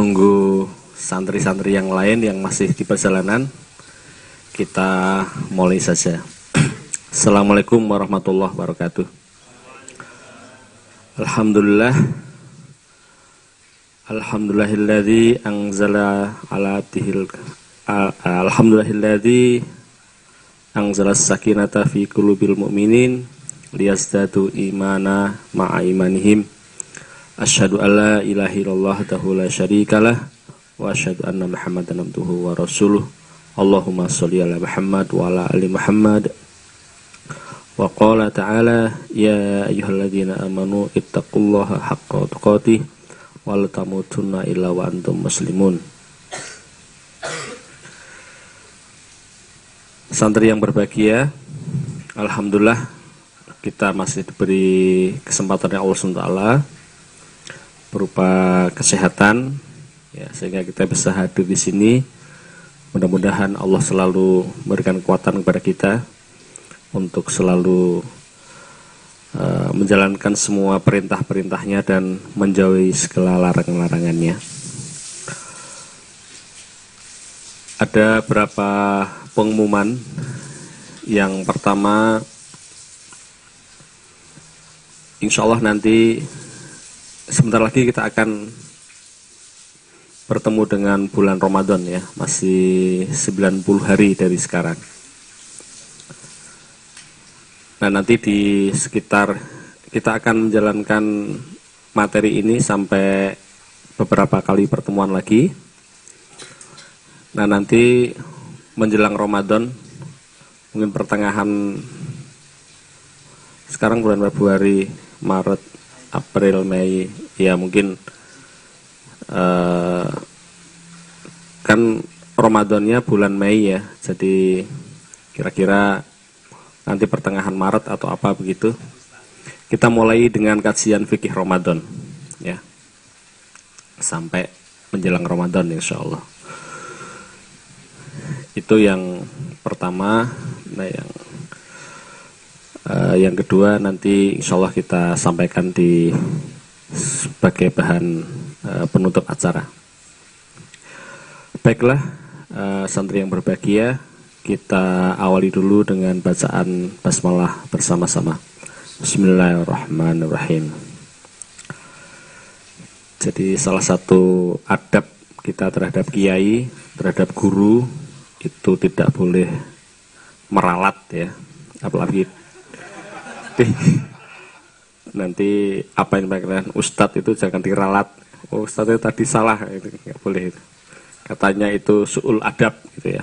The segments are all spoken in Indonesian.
menunggu santri-santri yang lain yang masih di perjalanan, kita mulai saja. Assalamualaikum warahmatullahi wabarakatuh. Alhamdulillah Alhamdulillahilladzi anzala ala abdihil Alhamdulillahilladzi anzala sakinata fi qulubil mu'minin liyazdadu imana ma'a imanihim Asyhadu an la ilaha illallah tahu la syarikalah wa asyhadu anna Muhammadan abduhu wa rasuluh. Allahumma sholli ala Muhammad wa ala ali Muhammad. Wa qala ta'ala ya ayyuhalladzina amanu ittaqullaha haqqa tuqatih wa la tamutunna illa wa antum muslimun. Santri yang berbahagia, alhamdulillah kita masih diberi kesempatan Allah SWT berupa kesehatan. Ya sehingga kita bisa hadir di sini. Mudah-mudahan Allah selalu memberikan kekuatan kepada kita untuk selalu uh, menjalankan semua perintah-perintahnya dan menjauhi segala larangan-larangannya. Ada beberapa pengumuman? Yang pertama insya Allah nanti sebentar lagi kita akan bertemu dengan bulan Ramadan ya, masih 90 hari dari sekarang. Nah, nanti di sekitar kita akan menjalankan materi ini sampai beberapa kali pertemuan lagi. Nah, nanti menjelang Ramadan mungkin pertengahan sekarang bulan Februari, Maret, April, Mei, ya mungkin uh, kan Ramadannya bulan Mei ya, jadi kira-kira nanti pertengahan Maret atau apa begitu. Kita mulai dengan kajian fikih Ramadan, ya, sampai menjelang Ramadan insya Allah. Itu yang pertama, nah yang Uh, yang kedua nanti insya Allah kita sampaikan di sebagai bahan uh, penutup acara. Baiklah, uh, santri yang berbahagia, kita awali dulu dengan bacaan basmalah bersama-sama. Bismillahirrahmanirrahim. Jadi salah satu adab kita terhadap kiai, terhadap guru itu tidak boleh meralat ya, apalagi nanti. Nanti apa yang dikatakan ustadz itu jangan diralat. Oh, ustadz itu tadi salah. Itu nggak boleh itu. Katanya itu suul adab gitu ya.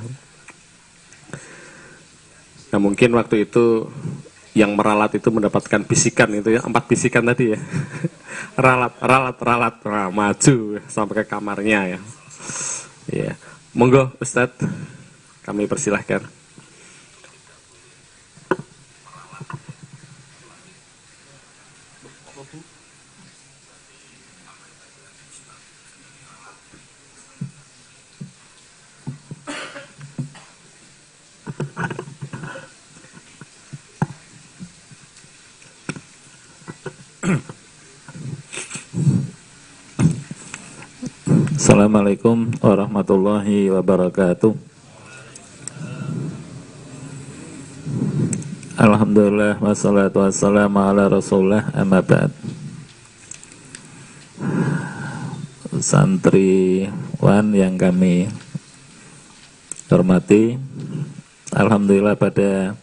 Nah mungkin waktu itu yang meralat itu mendapatkan bisikan itu ya empat bisikan tadi ya. Ralat ralat ralat nah, maju sampai ke kamarnya ya. Ya monggo ustadz. Kami persilahkan Assalamualaikum warahmatullahi wabarakatuh. Alhamdulillah wassalatu wassalamu ala rasulullah amma ba'd. Santriwan yang kami hormati Alhamdulillah pada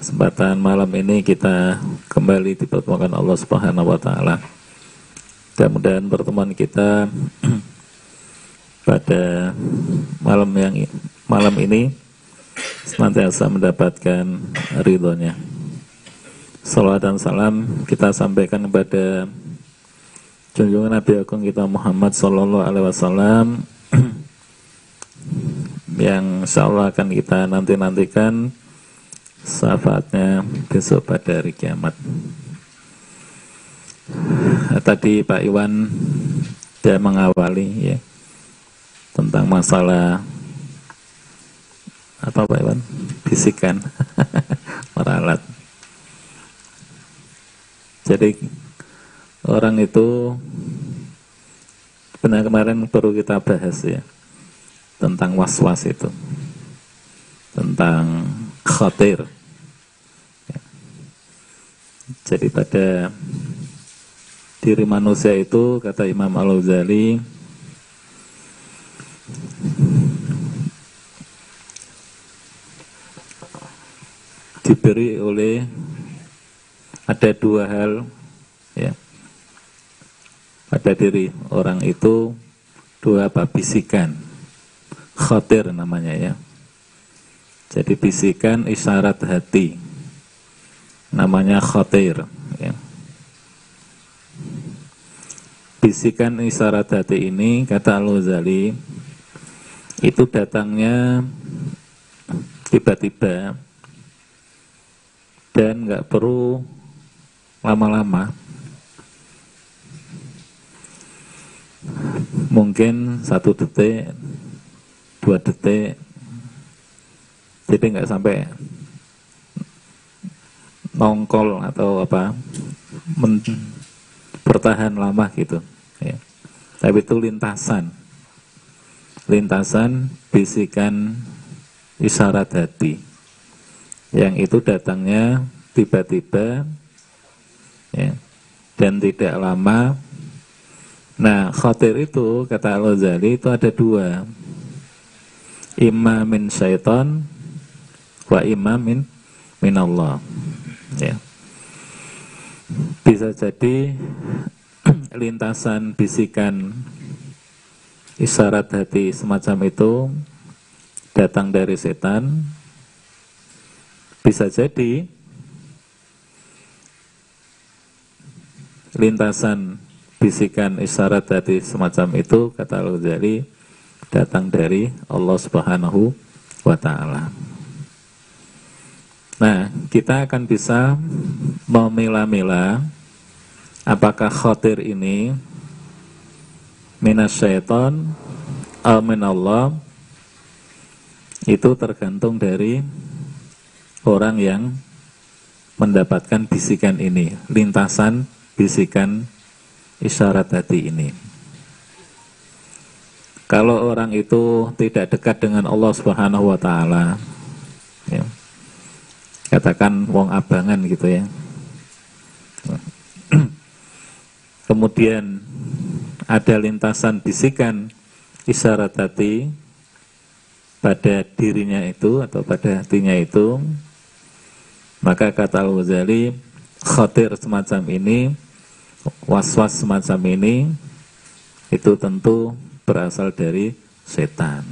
kesempatan malam ini kita kembali dipertemukan Allah Subhanahu wa taala Mudah-mudahan pertemuan kita pada malam yang malam ini senantiasa mendapatkan ridhonya. Salawat dan salam kita sampaikan kepada junjungan Nabi Agung kita Muhammad Sallallahu Alaihi Wasallam yang insya Allah akan kita nanti-nantikan syafaatnya besok pada hari kiamat. Tadi Pak Iwan dia mengawali ya tentang masalah apa Pak Iwan? Bisikan meralat. Jadi orang itu Benar kemarin perlu kita bahas ya tentang was-was itu, tentang khatir. Ya. Jadi pada diri manusia itu kata Imam Al-Ghazali diberi oleh ada dua hal ya pada diri orang itu dua apa bisikan khatir namanya ya. Jadi bisikan isyarat hati namanya khatir ya bisikan isyarat hati ini kata Al-Ghazali itu datangnya tiba-tiba dan nggak perlu lama-lama. Mungkin satu detik dua detik jadi nggak sampai nongkol atau apa men bertahan lama gitu ya. tapi itu lintasan. Lintasan bisikan isyarat hati. Yang itu datangnya tiba-tiba ya, dan tidak lama. Nah khatir itu kata Al-Ghazali itu ada dua. Imam min syaitan wa imam min minallah ya. Bisa jadi lintasan bisikan isyarat hati semacam itu datang dari setan bisa jadi lintasan bisikan isyarat hati semacam itu kata Al-Ghazali datang dari Allah Subhanahu wa taala. Nah, kita akan bisa memilah-milah apakah khotir ini minas syaiton amin Allah itu tergantung dari orang yang mendapatkan bisikan ini, lintasan bisikan isyarat hati ini. Kalau orang itu tidak dekat dengan Allah Subhanahu wa taala, ya, katakan wong abangan gitu ya kemudian ada lintasan bisikan isyarat hati pada dirinya itu atau pada hatinya itu. Maka kata Al-Ghazali khatir semacam ini was-was semacam ini itu tentu berasal dari setan.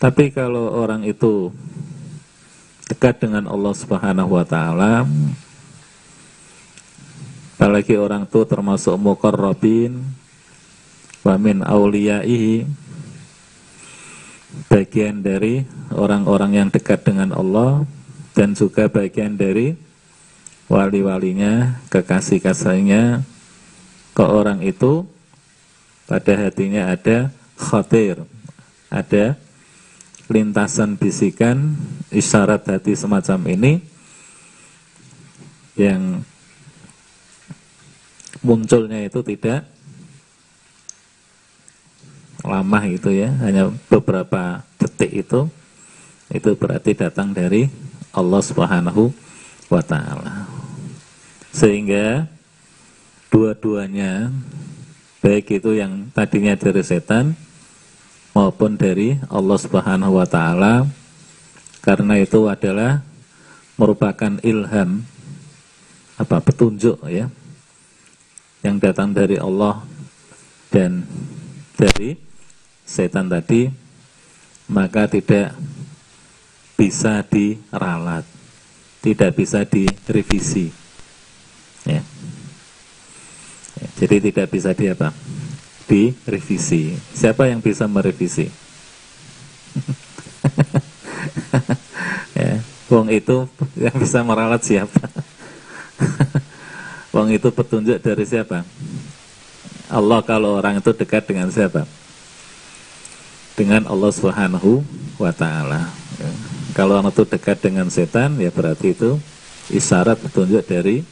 Tapi kalau orang itu dekat dengan Allah Subhanahu wa taala apalagi orang itu termasuk muqarrabin wa min auliyaihi bagian dari orang-orang yang dekat dengan Allah dan juga bagian dari wali-walinya, kekasih-kasihnya. Ke orang itu pada hatinya ada khatir, ada lintasan bisikan isyarat hati semacam ini yang munculnya itu tidak lama itu ya hanya beberapa detik itu itu berarti datang dari Allah Subhanahu wa taala. Sehingga dua-duanya baik itu yang tadinya dari setan maupun dari Allah Subhanahu wa taala karena itu adalah merupakan ilham apa petunjuk ya yang datang dari Allah dan dari setan tadi maka tidak bisa diralat tidak bisa direvisi ya. ya jadi tidak bisa di apa direvisi. Siapa yang bisa merevisi? ya, wong itu yang bisa meralat siapa? Wong itu petunjuk dari siapa? Allah kalau orang itu dekat dengan siapa? Dengan Allah Subhanahu wa taala. Ya. Kalau orang itu dekat dengan setan ya berarti itu isyarat petunjuk dari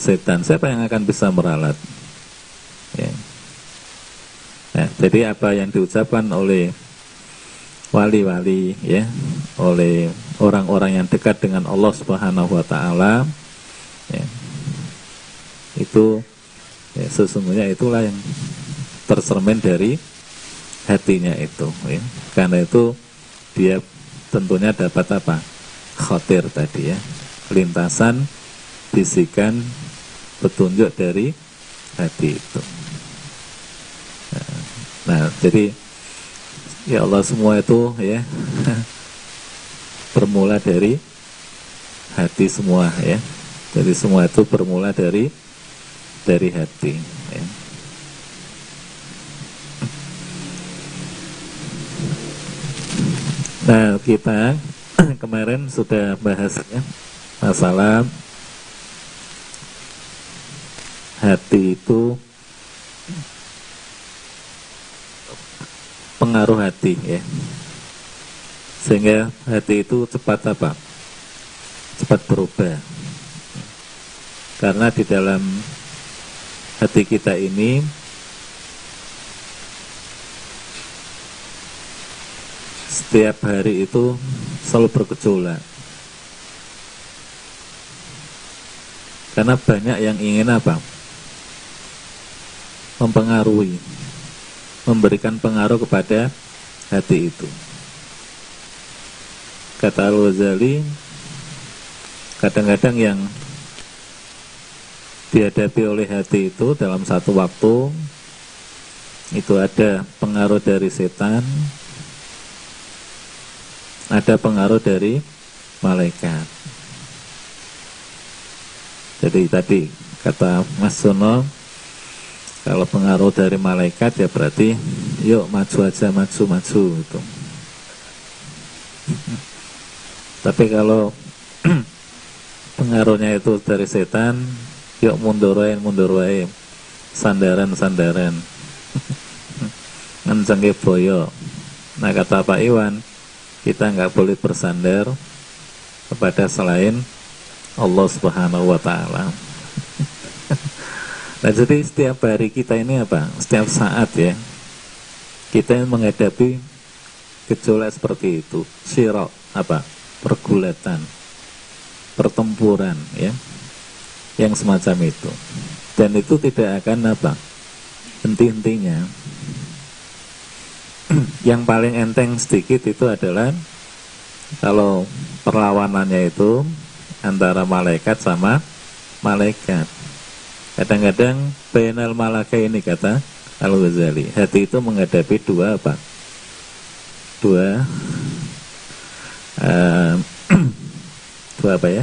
setan. Siapa yang akan bisa meralat? Jadi apa yang diucapkan oleh wali-wali ya, oleh orang-orang yang dekat dengan Allah Subhanahu wa taala ya, itu ya, sesungguhnya itulah yang tercermin dari hatinya itu ya. Karena itu dia tentunya dapat apa? Khotir tadi ya. Lintasan bisikan petunjuk dari hati itu. Nah, nah, jadi ya Allah semua itu ya bermula dari hati semua ya. Jadi semua itu bermula dari dari hati. Ya. Nah kita kemarin sudah bahas ya, masalah hati itu pengaruh hati ya sehingga hati itu cepat apa cepat berubah karena di dalam hati kita ini. Setiap hari itu selalu bergejolak. Karena banyak yang ingin apa? Mempengaruhi, memberikan pengaruh kepada hati itu. Kata Al-Ghazali, kadang-kadang yang dihadapi oleh hati itu dalam satu waktu itu ada pengaruh dari setan, ada pengaruh dari malaikat. Jadi tadi kata Mas Sono kalau pengaruh dari malaikat ya berarti yuk maju aja maju maju itu. Tapi kalau pengaruhnya itu dari setan, yuk mundur wae mundur wae. Sandaran-sandaran. Ngencengke boyo. Nah kata Pak Iwan, kita nggak boleh bersandar kepada selain Allah Subhanahu wa taala. Nah jadi setiap hari kita ini apa? Setiap saat ya kita menghadapi gejolak seperti itu, sirok apa? Pergulatan, pertempuran ya, yang semacam itu. Dan itu tidak akan apa? Henti-hentinya. yang paling enteng sedikit itu adalah kalau perlawanannya itu antara malaikat sama malaikat Kadang-kadang penal malaka ini kata Al-Ghazali Hati itu menghadapi dua apa? Dua uh, Dua apa ya?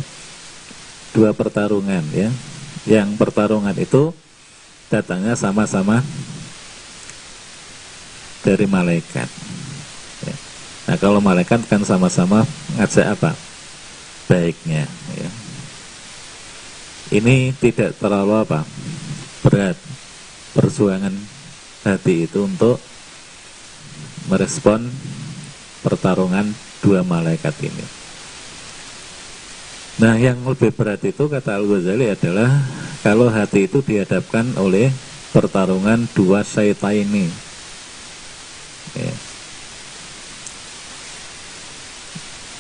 Dua pertarungan ya Yang pertarungan itu Datangnya sama-sama Dari malaikat ya. Nah kalau malaikat kan sama-sama ngajak apa? Baiknya ya ini tidak terlalu apa berat perjuangan hati itu untuk merespon pertarungan dua malaikat ini. Nah, yang lebih berat itu kata Al-Ghazali adalah kalau hati itu dihadapkan oleh pertarungan dua syaitan ini. Ya.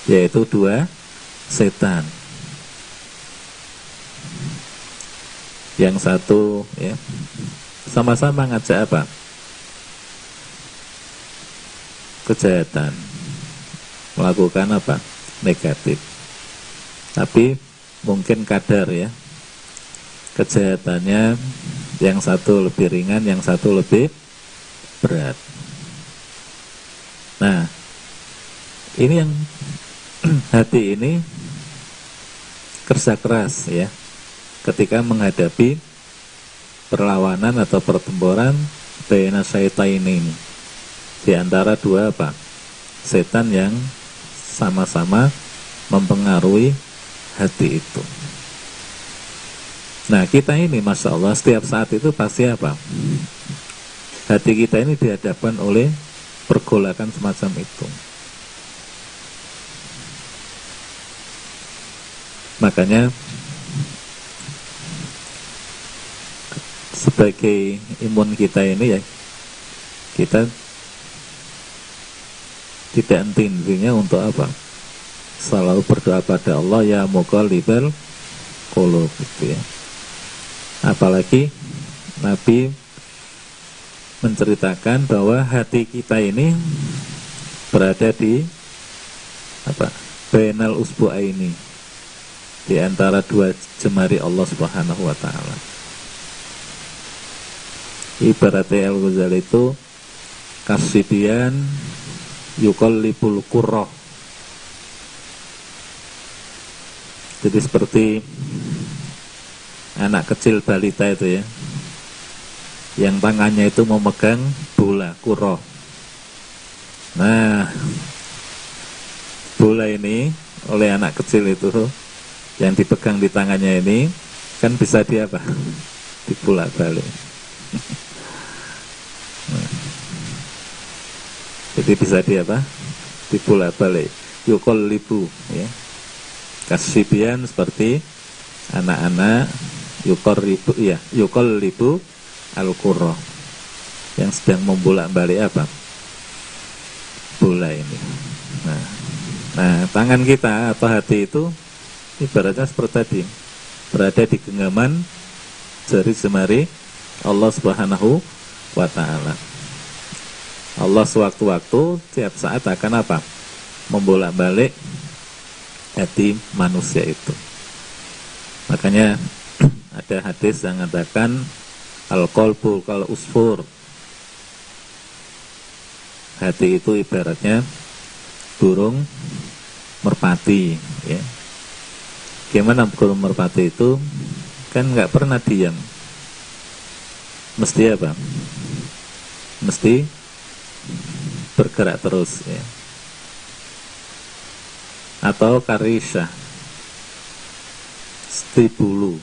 Yaitu dua setan. yang satu ya sama-sama ngajak apa kejahatan melakukan apa negatif tapi mungkin kadar ya. Kejahatannya yang satu lebih ringan yang satu lebih berat. Nah ini yang hati ini kerja keras ya. Ketika menghadapi perlawanan atau pertempuran Baina ini. Di antara dua apa? Setan yang sama-sama mempengaruhi hati itu. Nah kita ini masya Allah setiap saat itu pasti apa? Hati kita ini dihadapkan oleh pergolakan semacam itu. Makanya sebagai imun kita ini ya kita tidak henti-hentinya untuk apa? Selalu berdoa pada Allah ya libel qulub gitu ya. Apalagi Nabi menceritakan bahwa hati kita ini berada di apa? Bainal usbu'a ini di antara dua jemari Allah Subhanahu wa taala. Ibaratnya Al-Ghazali itu kasibian lipul kurroh jadi seperti anak kecil balita itu ya. Yang tangannya itu memegang bola kurroh nah bola ini oleh anak kecil itu yang dipegang di tangannya ini kan bisa dia apa? Dipulak balik jadi bisa di apa? Dipulak balik yukol libu ya kasibian seperti anak-anak yukol libu ya yukol libu al -qurro, yang sedang membulak balik apa? Bola ini. Nah nah tangan kita atau hati itu ibaratnya seperti tadi berada di genggaman jari semari Allah Subhanahu wa taala. Allah sewaktu-waktu tiap saat akan apa? Membolak-balik hati manusia itu. Makanya ada hadis yang mengatakan al-qalbu kal usfur. Hati itu ibaratnya burung merpati, ya. Gimana burung merpati itu kan nggak pernah diam. Mesti apa? Mesti bergerak terus ya. Atau karisha stibulu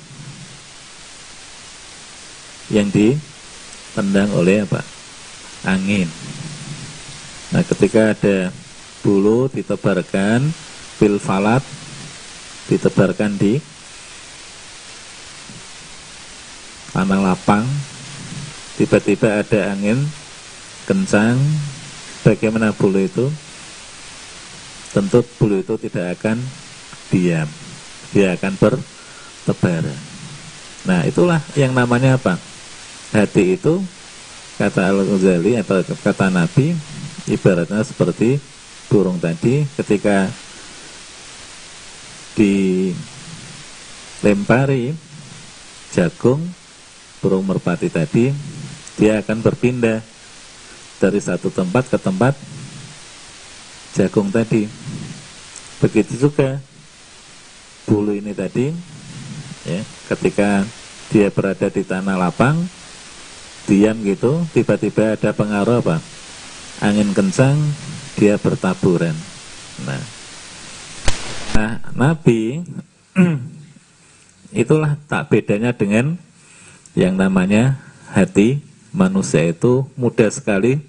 yang ditendang oleh apa? Angin. Nah ketika ada bulu ditebarkan pil falat ditebarkan di tanah lapang tiba-tiba ada angin kencang bagaimana bulu itu tentu bulu itu tidak akan diam. Dia akan bertebaran nah itulah yang namanya apa? Hati itu kata Al-Ghazali atau kata Nabi ibaratnya seperti burung tadi ketika dilempari jagung burung merpati tadi dia akan berpindah dari satu tempat ke tempat jagung tadi. Begitu juga bulu ini tadi, ya, ketika dia berada di tanah lapang, diam gitu, tiba-tiba ada pengaruh apa? Angin kencang, dia bertaburan. Nah, nah Nabi itulah tak bedanya dengan yang namanya hati manusia itu mudah sekali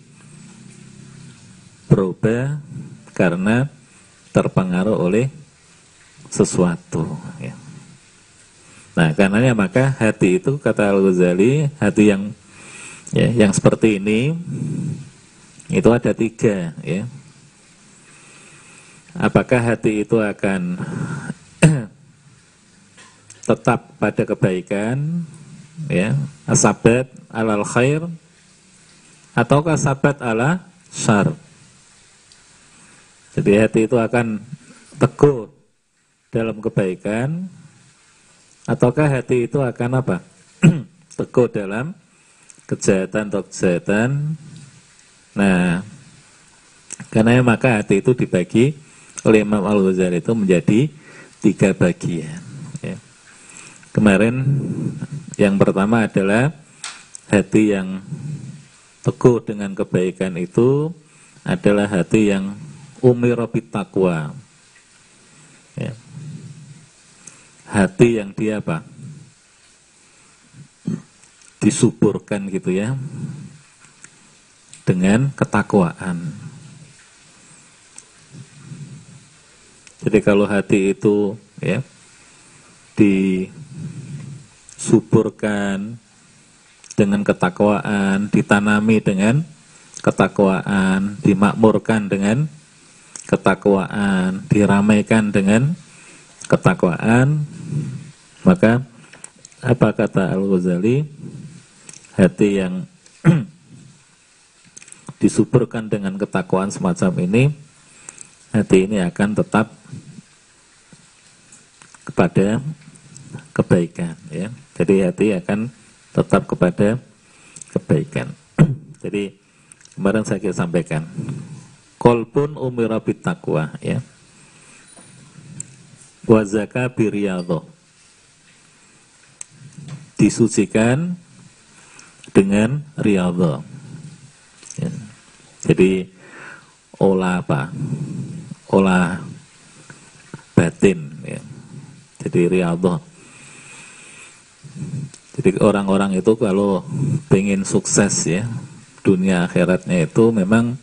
berubah karena terpengaruh oleh sesuatu. Ya. Nah, karenanya maka hati itu kata Al Ghazali, hati yang ya, yang seperti ini itu ada tiga. Ya. Apakah hati itu akan tetap pada kebaikan, ya, asabat alal khair, ataukah sabat ala syar? Jadi hati itu akan teguh dalam kebaikan ataukah hati itu akan apa? teguh dalam kejahatan atau kejahatan. Nah, karena maka hati itu dibagi oleh Imam Al-Ghazali itu menjadi tiga bagian. Ya. Kemarin yang pertama adalah hati yang teguh dengan kebaikan itu adalah hati yang umirobit takwa. Ya. Hati yang dia apa? Disuburkan gitu ya. Dengan ketakwaan. Jadi kalau hati itu ya disuburkan dengan ketakwaan, ditanami dengan ketakwaan, dimakmurkan dengan ketakwaan, diramaikan dengan ketakwaan, maka apa kata Al-Ghazali? Hati yang disuburkan dengan ketakwaan semacam ini, hati ini akan tetap kepada kebaikan ya. Jadi hati akan tetap kepada kebaikan. Jadi kemarin saya sampaikan kolbun umirabit takwa ya. Wazaka biriyadho disucikan dengan riyadho. Ya. Jadi olah apa? Olah batin ya. Jadi riyadho. Jadi orang-orang itu kalau pengen sukses ya dunia akhiratnya itu memang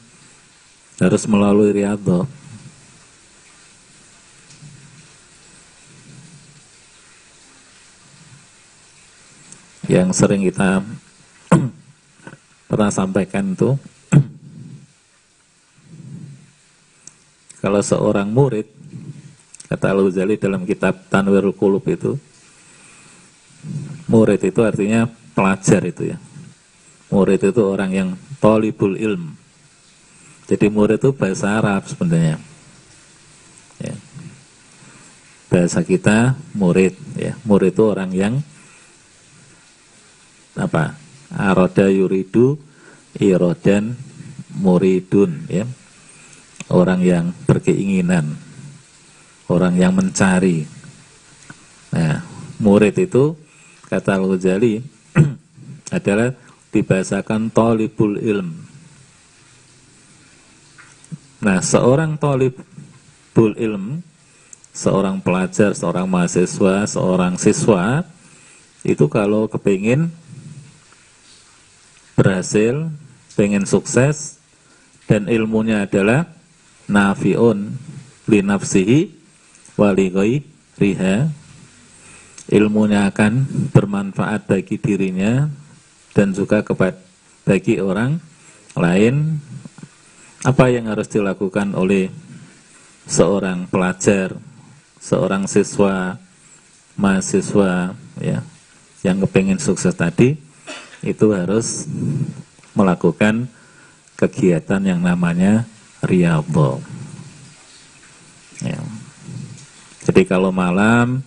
harus melalui riyadho. Yang sering kita pernah sampaikan itu kalau seorang murid kata Al-Ghazali dalam kitab Tanwirul Qulub itu murid itu artinya pelajar itu ya murid itu orang yang tolibul ilm jadi murid itu bahasa Arab sebenarnya. Ya. bahasa kita murid ya. Murid itu orang yang apa? Aroda yuridu irodan muridun ya. Orang yang berkeinginan orang yang mencari. Nah murid itu kata Al-Ghazali adalah dibahasakan tolibul ilm. Nah, seorang tolibul ilm, seorang pelajar, seorang mahasiswa, seorang siswa, itu kalau kepingin berhasil, pengen sukses, dan ilmunya adalah nafiun li nafsihi wali riha ilmunya akan bermanfaat bagi dirinya dan juga kepada bagi orang lain apa yang harus dilakukan oleh seorang pelajar, seorang siswa, mahasiswa ya yang kepengen sukses tadi itu harus melakukan kegiatan yang namanya riyadhah. Ya. Jadi kalau malam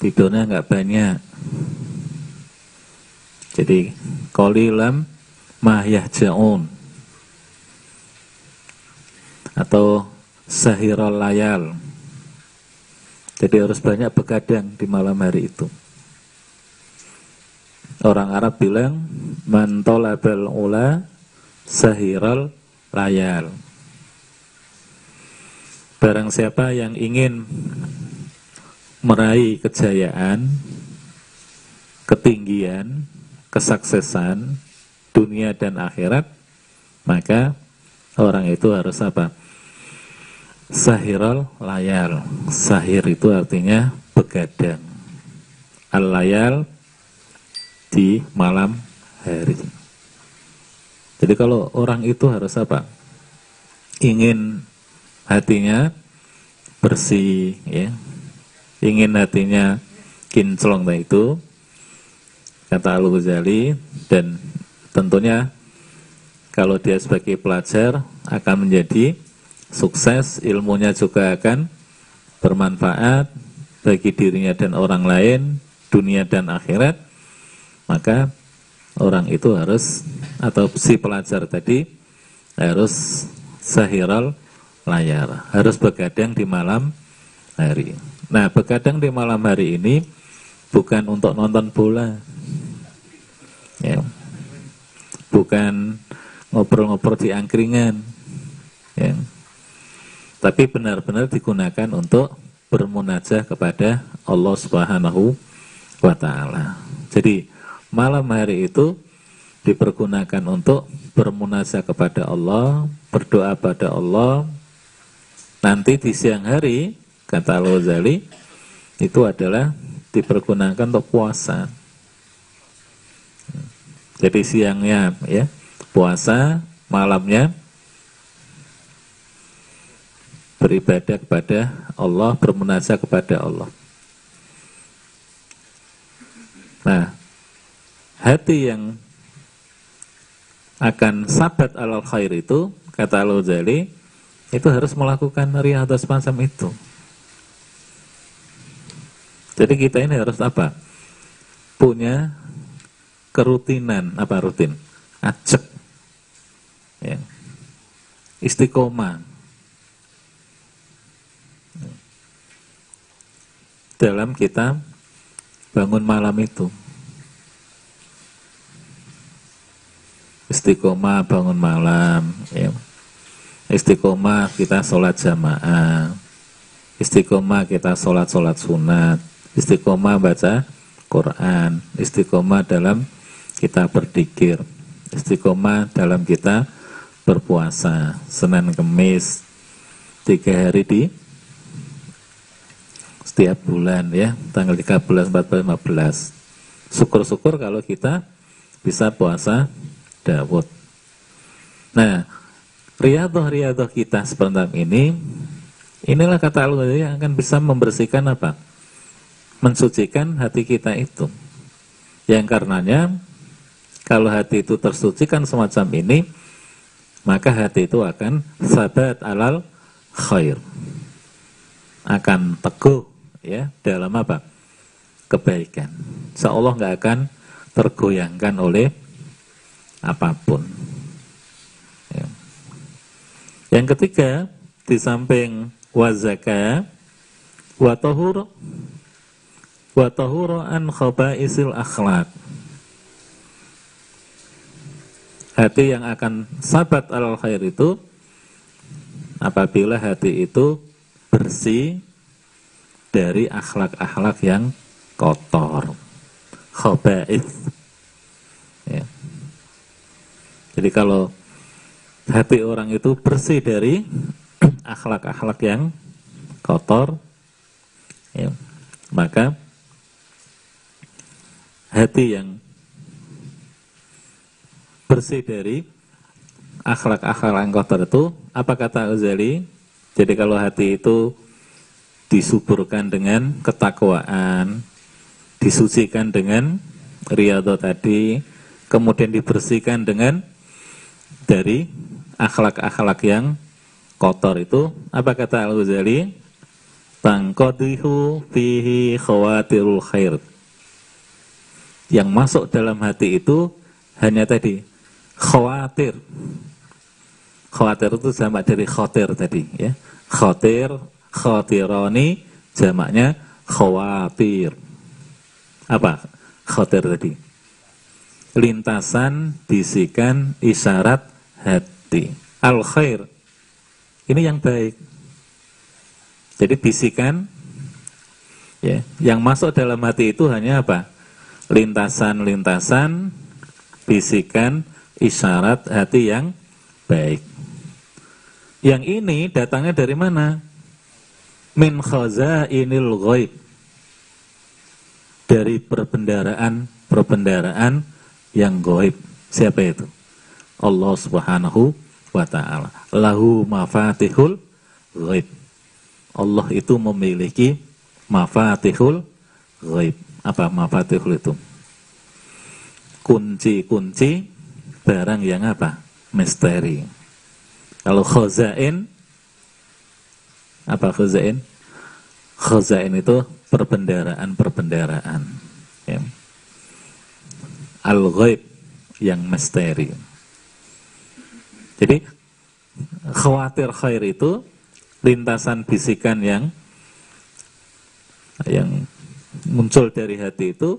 tidurnya nggak banyak. Jadi kolilam mahyah jaun atau sahirul layal. Jadi harus banyak begadang di malam hari itu. Orang Arab bilang mantolabel ula sahirul layal. Barang siapa yang ingin meraih kejayaan, ketinggian, kesuksesan dunia dan akhirat, maka orang itu harus apa? Sahirul layal. Sahir itu artinya begadang. Al-layal di malam hari. Jadi kalau orang itu harus apa? Ingin hatinya bersih, ya, ingin hatinya kinclong nah itu kata Al Ghazali dan tentunya kalau dia sebagai pelajar akan menjadi sukses ilmunya juga akan bermanfaat bagi dirinya dan orang lain dunia dan akhirat maka orang itu harus atau si pelajar tadi harus sahiral layar harus begadang di malam hari Nah, begadang di malam hari ini bukan untuk nonton bola. Ya. Bukan ngobrol-ngobrol di angkringan. Ya. Tapi benar-benar digunakan untuk bermunajah kepada Allah Subhanahu wa taala. Jadi, malam hari itu dipergunakan untuk bermunajah kepada Allah, berdoa pada Allah. Nanti di siang hari kata Al-Ghazali itu adalah dipergunakan untuk puasa. Jadi siangnya ya puasa, malamnya beribadah kepada Allah, bermunajat kepada Allah. Nah, hati yang akan sabat alal khair itu, kata Al-Ghazali, itu harus melakukan riyadhah semacam itu. Jadi kita ini harus apa? Punya kerutinan, apa rutin? Acek. Ya. Istiqomah. Dalam kita bangun malam itu. Istiqomah bangun malam, ya. Istiqomah kita sholat jamaah. Istiqomah kita sholat-sholat sunat. Istiqomah baca Quran. Istiqomah dalam kita berdikir. Istiqomah dalam kita berpuasa. Senin Kemis. Tiga hari di setiap bulan ya. Tanggal 13, 14, 15. Syukur-syukur kalau kita bisa puasa Dawud. Nah, riadoh-riadoh kita seperti ini, inilah kata Allah yang akan bisa membersihkan apa? Mensucikan hati kita itu. Yang karenanya, kalau hati itu tersucikan semacam ini, maka hati itu akan sabat alal khair. Akan teguh ya dalam apa? Kebaikan. Seolah nggak akan tergoyangkan oleh apa pun. Yang ketiga, di samping wazaka wa tahur wa tahur an khabaisil akhlak. Hati yang akan sabat al khair itu apabila hati itu bersih dari akhlak-akhlak yang kotor. Khabais. Ya. Jadi kalau hati orang itu bersih dari akhlak-akhlak yang kotor, ya, maka hati yang bersih dari akhlak-akhlak yang kotor itu, apa kata Ghazali? Jadi kalau hati itu disuburkan dengan ketakwaan, disucikan dengan riyadhah tadi, kemudian dibersihkan dengan dari akhlak-akhlak yang kotor itu apa kata Al-Ghazali? Tangkodihu fihi khawatirul khair. Yang masuk dalam hati itu hanya tadi khawatir. Khawatir itu jamak dari khawatir tadi ya. Khawatir, khawatironi jamaknya khawatir. Apa? Khawatir tadi. Lintasan, bisikan, isyarat, hati. Al khair. Ini yang baik. Jadi bisikan ya, yang masuk dalam hati itu hanya apa? Lintasan-lintasan bisikan isyarat hati yang baik. Yang ini datangnya dari mana? Min khazainil ghaib. Dari perbendaraan-perbendaraan yang goib. Siapa itu? Allah Subhanahu wa taala. Lahu mafatihul ghaib. Allah itu memiliki mafatihul ghaib. Apa mafatihul itu? Kunci-kunci barang yang apa? Misteri. Kalau khazain apa khazain? Khazain itu perbendaraan-perbendaraan. Ya. Al-ghaib yang misteri. Jadi khawatir khair itu lintasan bisikan yang yang muncul dari hati itu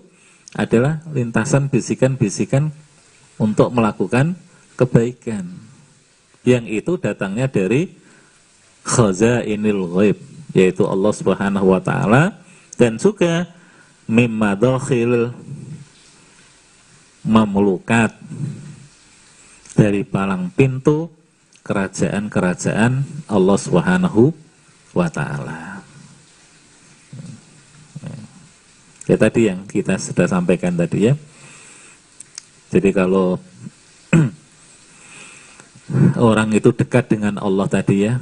adalah lintasan bisikan-bisikan untuk melakukan kebaikan. Yang itu datangnya dari khazainil ghaib, yaitu Allah Subhanahu wa taala dan juga mimma dakhil mamlukat dari palang pintu kerajaan-kerajaan Allah Subhanahu wa taala. Ya tadi yang kita sudah sampaikan tadi ya. Jadi kalau orang itu dekat dengan Allah tadi ya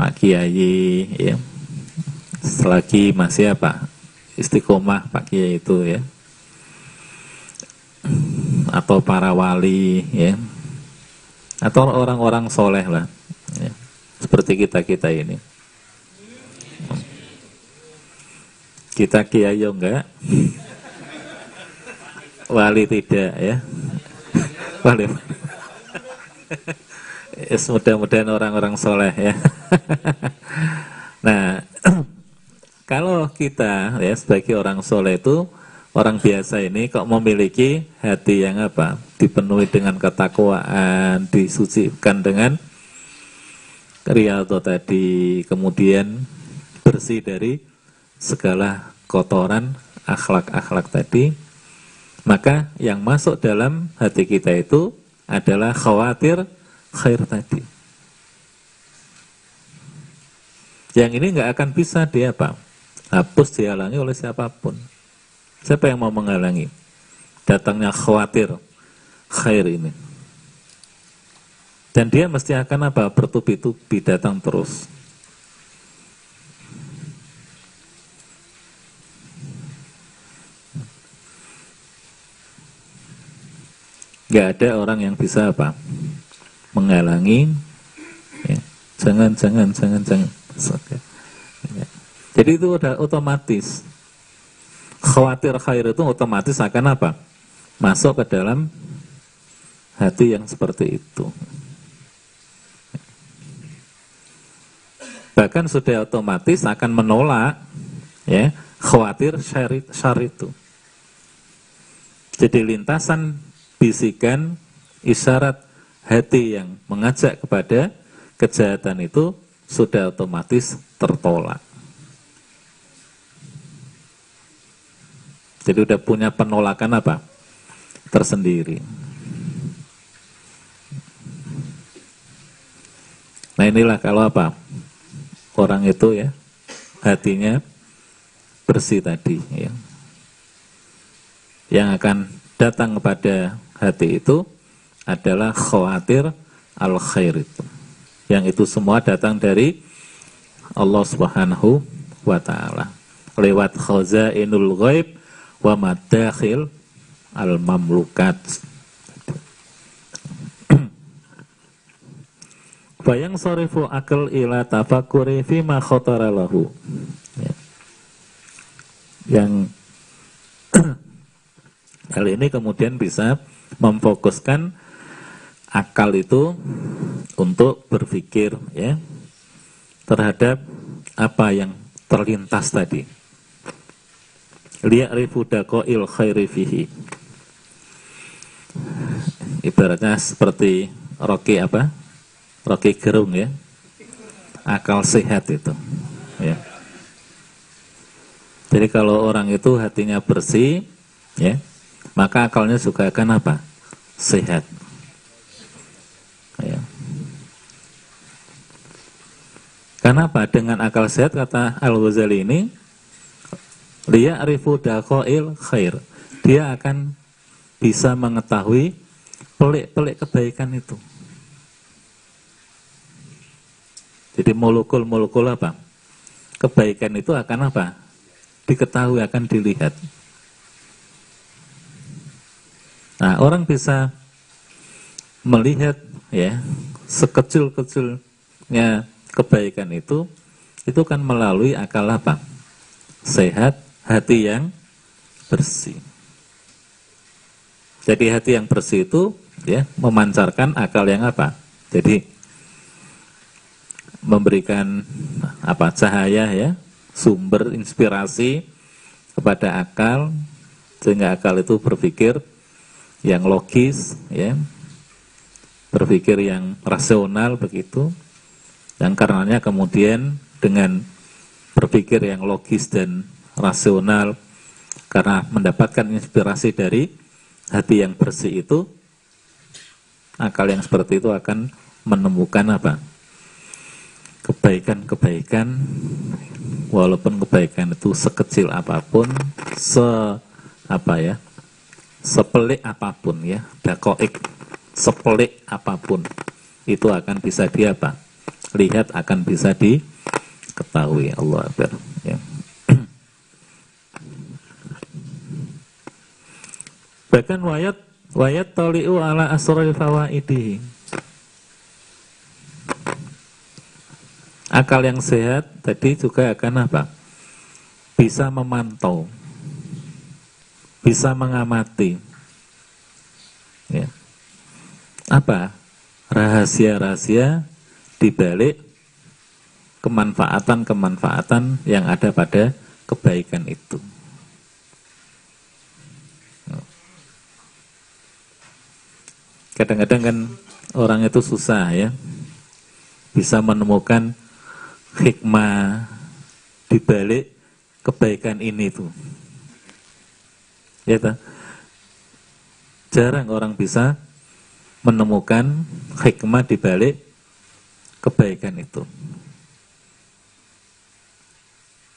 Pak Kiai ya. Selagi masih apa? Istiqomah Pak Kiai itu ya. Atau para wali ya. Atau orang-orang soleh lah ya. seperti kita kita ini. Kita kiai enggak? Wali tidak ya. Wali yes, mudah-mudahan orang-orang soleh ya. Nah kalau kita ya sebagai orang soleh itu orang biasa ini kok memiliki hati yang apa? Dipenuhi dengan ketakwaan disucikan dengan riyadhah tadi kemudian bersih dari segala kotoran akhlak-akhlak tadi. Maka yang masuk dalam hati kita itu adalah khawatir khair tadi. Yang ini nggak akan bisa dia apa? Hapus dihalangi oleh siapa pun. Siapa yang mau menghalangi? Datangnya khawatir khair ini. Dan dia mesti akan apa? Bertubi-tubi datang terus. Gak ada orang yang bisa apa menghalangi. Ya. Jangan, jangan, jangan, jangan. Ya. Jadi itu udah otomatis. Khawatir khair itu otomatis akan apa? Masuk ke dalam hati yang seperti itu. Bahkan sudah otomatis akan menolak ya khawatir syari, syari itu. Jadi lintasan bisikan isyarat hati yang mengajak kepada kejahatan itu sudah otomatis tertolak. Jadi udah punya penolakan apa? Tersendiri. Nah inilah kalau apa? Orang itu ya hatinya bersih tadi ya. Yang akan datang kepada hati itu adalah khawatir al khair itu. Yang itu semua datang dari Allah Subhanahu wa taala lewat khazainul ghaib wa madakhil al mamlukat. Bayang sorifu akal ila tafakuri fima khotara lahu. Ya. Yang hal ini kemudian bisa memfokuskan akal itu untuk berpikir ya terhadap apa yang terlintas tadi. Li'rifu daqail khairi fihi. Ibaratnya seperti roki apa? Roki gerung ya. Akal sehat itu. Ya. Jadi kalau orang itu hatinya bersih, ya, maka akalnya juga akan apa? Sehat. Ya. Kenapa? Dengan akal sehat kata Al-Ghazali ini dia arifu daqail khair. Dia akan bisa mengetahui pelik-pelik kebaikan itu. Jadi molekul-molekul apa? Kebaikan itu akan apa? Diketahui, akan dilihat. Nah, orang bisa melihat ya sekecil-kecilnya kebaikan itu itu kan melalui akal apa? Sehat, hati yang bersih. Jadi hati yang bersih itu ya memancarkan akal yang apa? Jadi memberikan apa cahaya ya, sumber inspirasi kepada akal sehingga akal itu berpikir yang logis, ya, berpikir yang rasional begitu, dan karenanya kemudian dengan berpikir yang logis dan rasional karena mendapatkan inspirasi dari hati yang bersih itu, akal yang seperti itu akan menemukan apa? Kebaikan-kebaikan, walaupun kebaikan itu sekecil apa pun, se apa ya, sepelik apa pun ya, dakoik sepelik apa pun itu akan bisa di apa? Lihat akan bisa diketahui Allah Akbar ya. Bahkan wayat wayat toliu ala asrul fawaidi. Akal yang sehat tadi juga akan apa? Bisa memantau, bisa mengamati. Ya. Apa? Rahasia-rahasia dibalik kemanfaatan-kemanfaatan yang ada pada kebaikan itu. Kadang-kadang kan orang itu susah ya bisa menemukan hikmah dibalik kebaikan ini tuh. Ya? Jarang orang bisa menemukan hikmah dibalik kebaikan itu.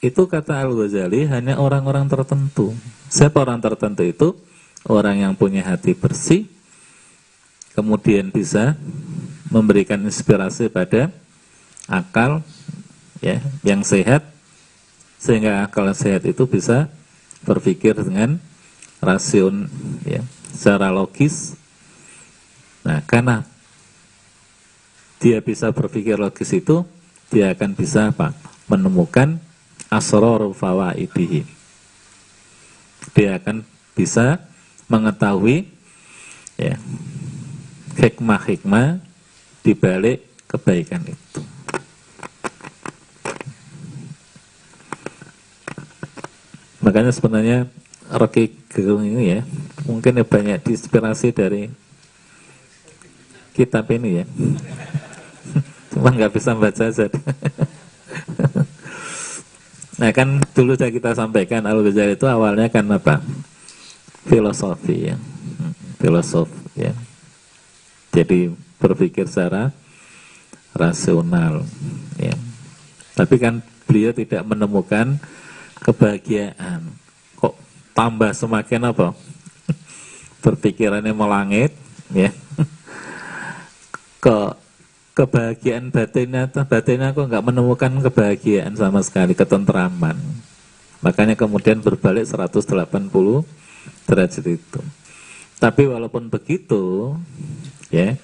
Itu kata Al-Ghazali hanya orang-orang tertentu. Siapa orang tertentu itu? Orang yang punya hati bersih, kemudian bisa memberikan inspirasi pada akal ya yang sehat sehingga akal sehat itu bisa berpikir dengan rasion ya secara logis nah karena dia bisa berpikir logis itu dia akan bisa apa menemukan asrarul fawaidihi. Dia akan bisa mengetahui ya hikmah-hikmah di balik kebaikan itu. Makanya sebenarnya Rocky Gerung ini ya, mungkin ya banyak diinspirasi dari kitab ini ya. Cuma nggak bisa baca saja. nah kan dulu saya kita sampaikan Al Ghazali itu awalnya kan apa? Filosofi ya, filosof ya. Jadi berpikir secara rasional ya. Tapi kan beliau tidak menemukan kebahagiaan. Kok tambah semakin apa? Berpikirannya melangit, ya. Ke kebahagiaan batinnya, batinnya kok nggak menemukan kebahagiaan sama sekali, ketentraman. Makanya kemudian berbalik 180 derajat itu. Tapi walaupun begitu, ya,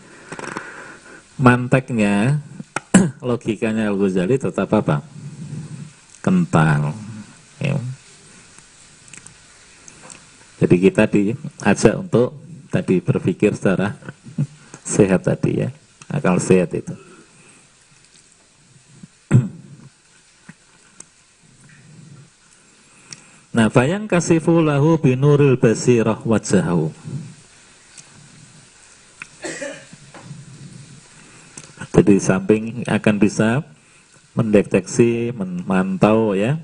manteknya logikanya Al-Ghazali tetap apa? Kental Ya. Jadi kita diajak untuk tadi berpikir secara sehat tadi ya, akal sehat itu. Nah, bayang kasifu lahu binuril basirah wajahu. Jadi samping akan bisa mendeteksi, memantau ya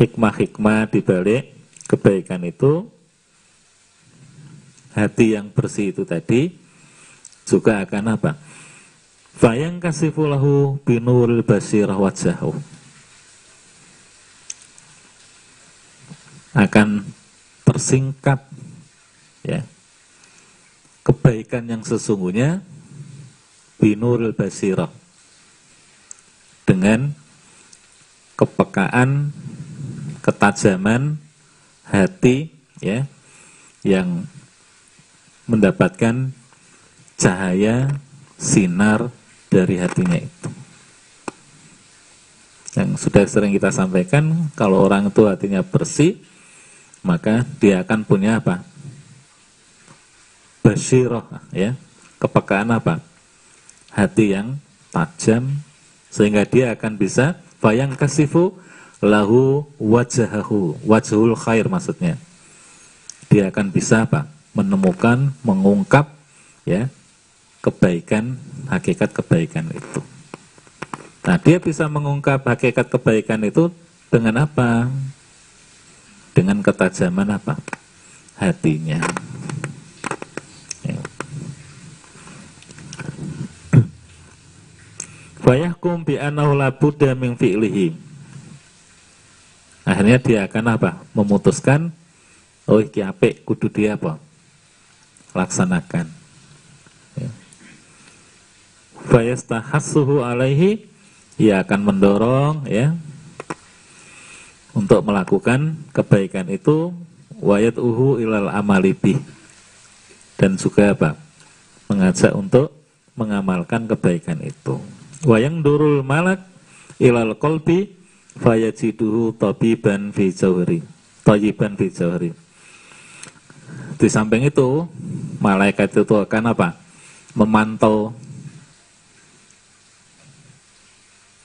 hikmah-hikmah di balik kebaikan itu hati yang bersih itu tadi juga akan apa? Fayang kasifulahu binuril basirah wajahu akan tersingkap ya. Kebaikan yang sesungguhnya binuril basirah. Dengan kepekaan ketajaman hati ya yang mendapatkan cahaya sinar dari hatinya itu. Yang sudah sering kita sampaikan, kalau orang itu hatinya bersih, maka dia akan punya apa? Basyiroh, ya, kepekaan apa? Hati yang tajam, sehingga dia akan bisa bayang kasifu lahu wajahahu wajhul khair maksudnya dia akan bisa apa menemukan mengungkap ya kebaikan hakikat kebaikan itu. Nah dia bisa mengungkap hakikat kebaikan itu dengan apa? Dengan ketajaman apa? Hatinya. Ya. Fayahkum bi budda min fi'lihi. Akhirnya dia akan apa? Memutuskan oh iki apik kudu dia apa? Laksanakan. Ya. Fayastahassuhu alaihi ia akan mendorong ya untuk melakukan kebaikan itu wayat uhu ilal amalibih dan juga apa? Mengajak untuk mengamalkan kebaikan itu. Wayang durul malak ilal kolbi fayajiduhu tabiban fi jawhari tayiban fi jawhari di samping itu malaikat itu akan apa? Memantau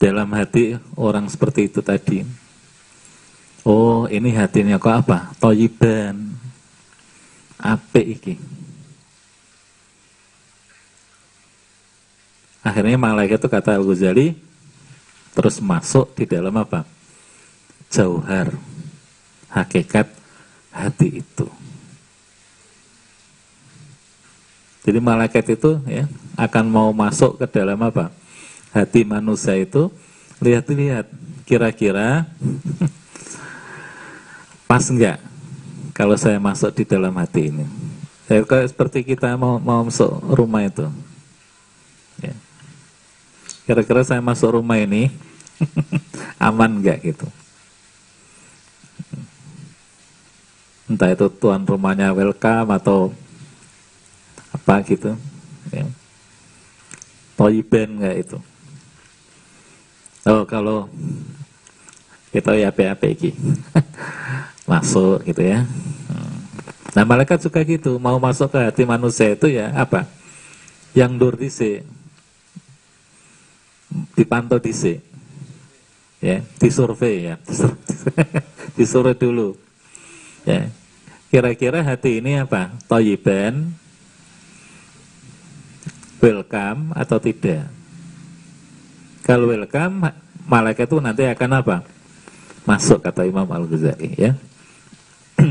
dalam hati orang seperti itu tadi oh ini hatinya kok apa toyiban ape iki akhirnya malaikat itu kata Al-Ghazali terus masuk di dalam apa? Jauhar, hakikat hati itu. Jadi malaikat itu ya akan mau masuk ke dalam apa? Hati manusia itu lihat-lihat kira-kira pas enggak kalau saya masuk di dalam hati ini. Ya, kayak seperti kita mau mau masuk rumah itu. Ya. Kira-kira saya masuk rumah ini, aman nggak gitu entah itu tuan rumahnya welcome atau apa gitu ya. toiben nggak itu oh kalau kita ya PAP iki. Masuk gitu ya. Nah malaikat suka gitu mau masuk ke hati manusia itu ya apa? Yang dur dipantau disi ya disurvei ya. Disurvei dulu. Ya. Kira-kira hati ini apa? Toyiban welcome atau tidak kalau welcome malaikat itu nanti akan apa? Masuk kata Imam Al Ghazali ya.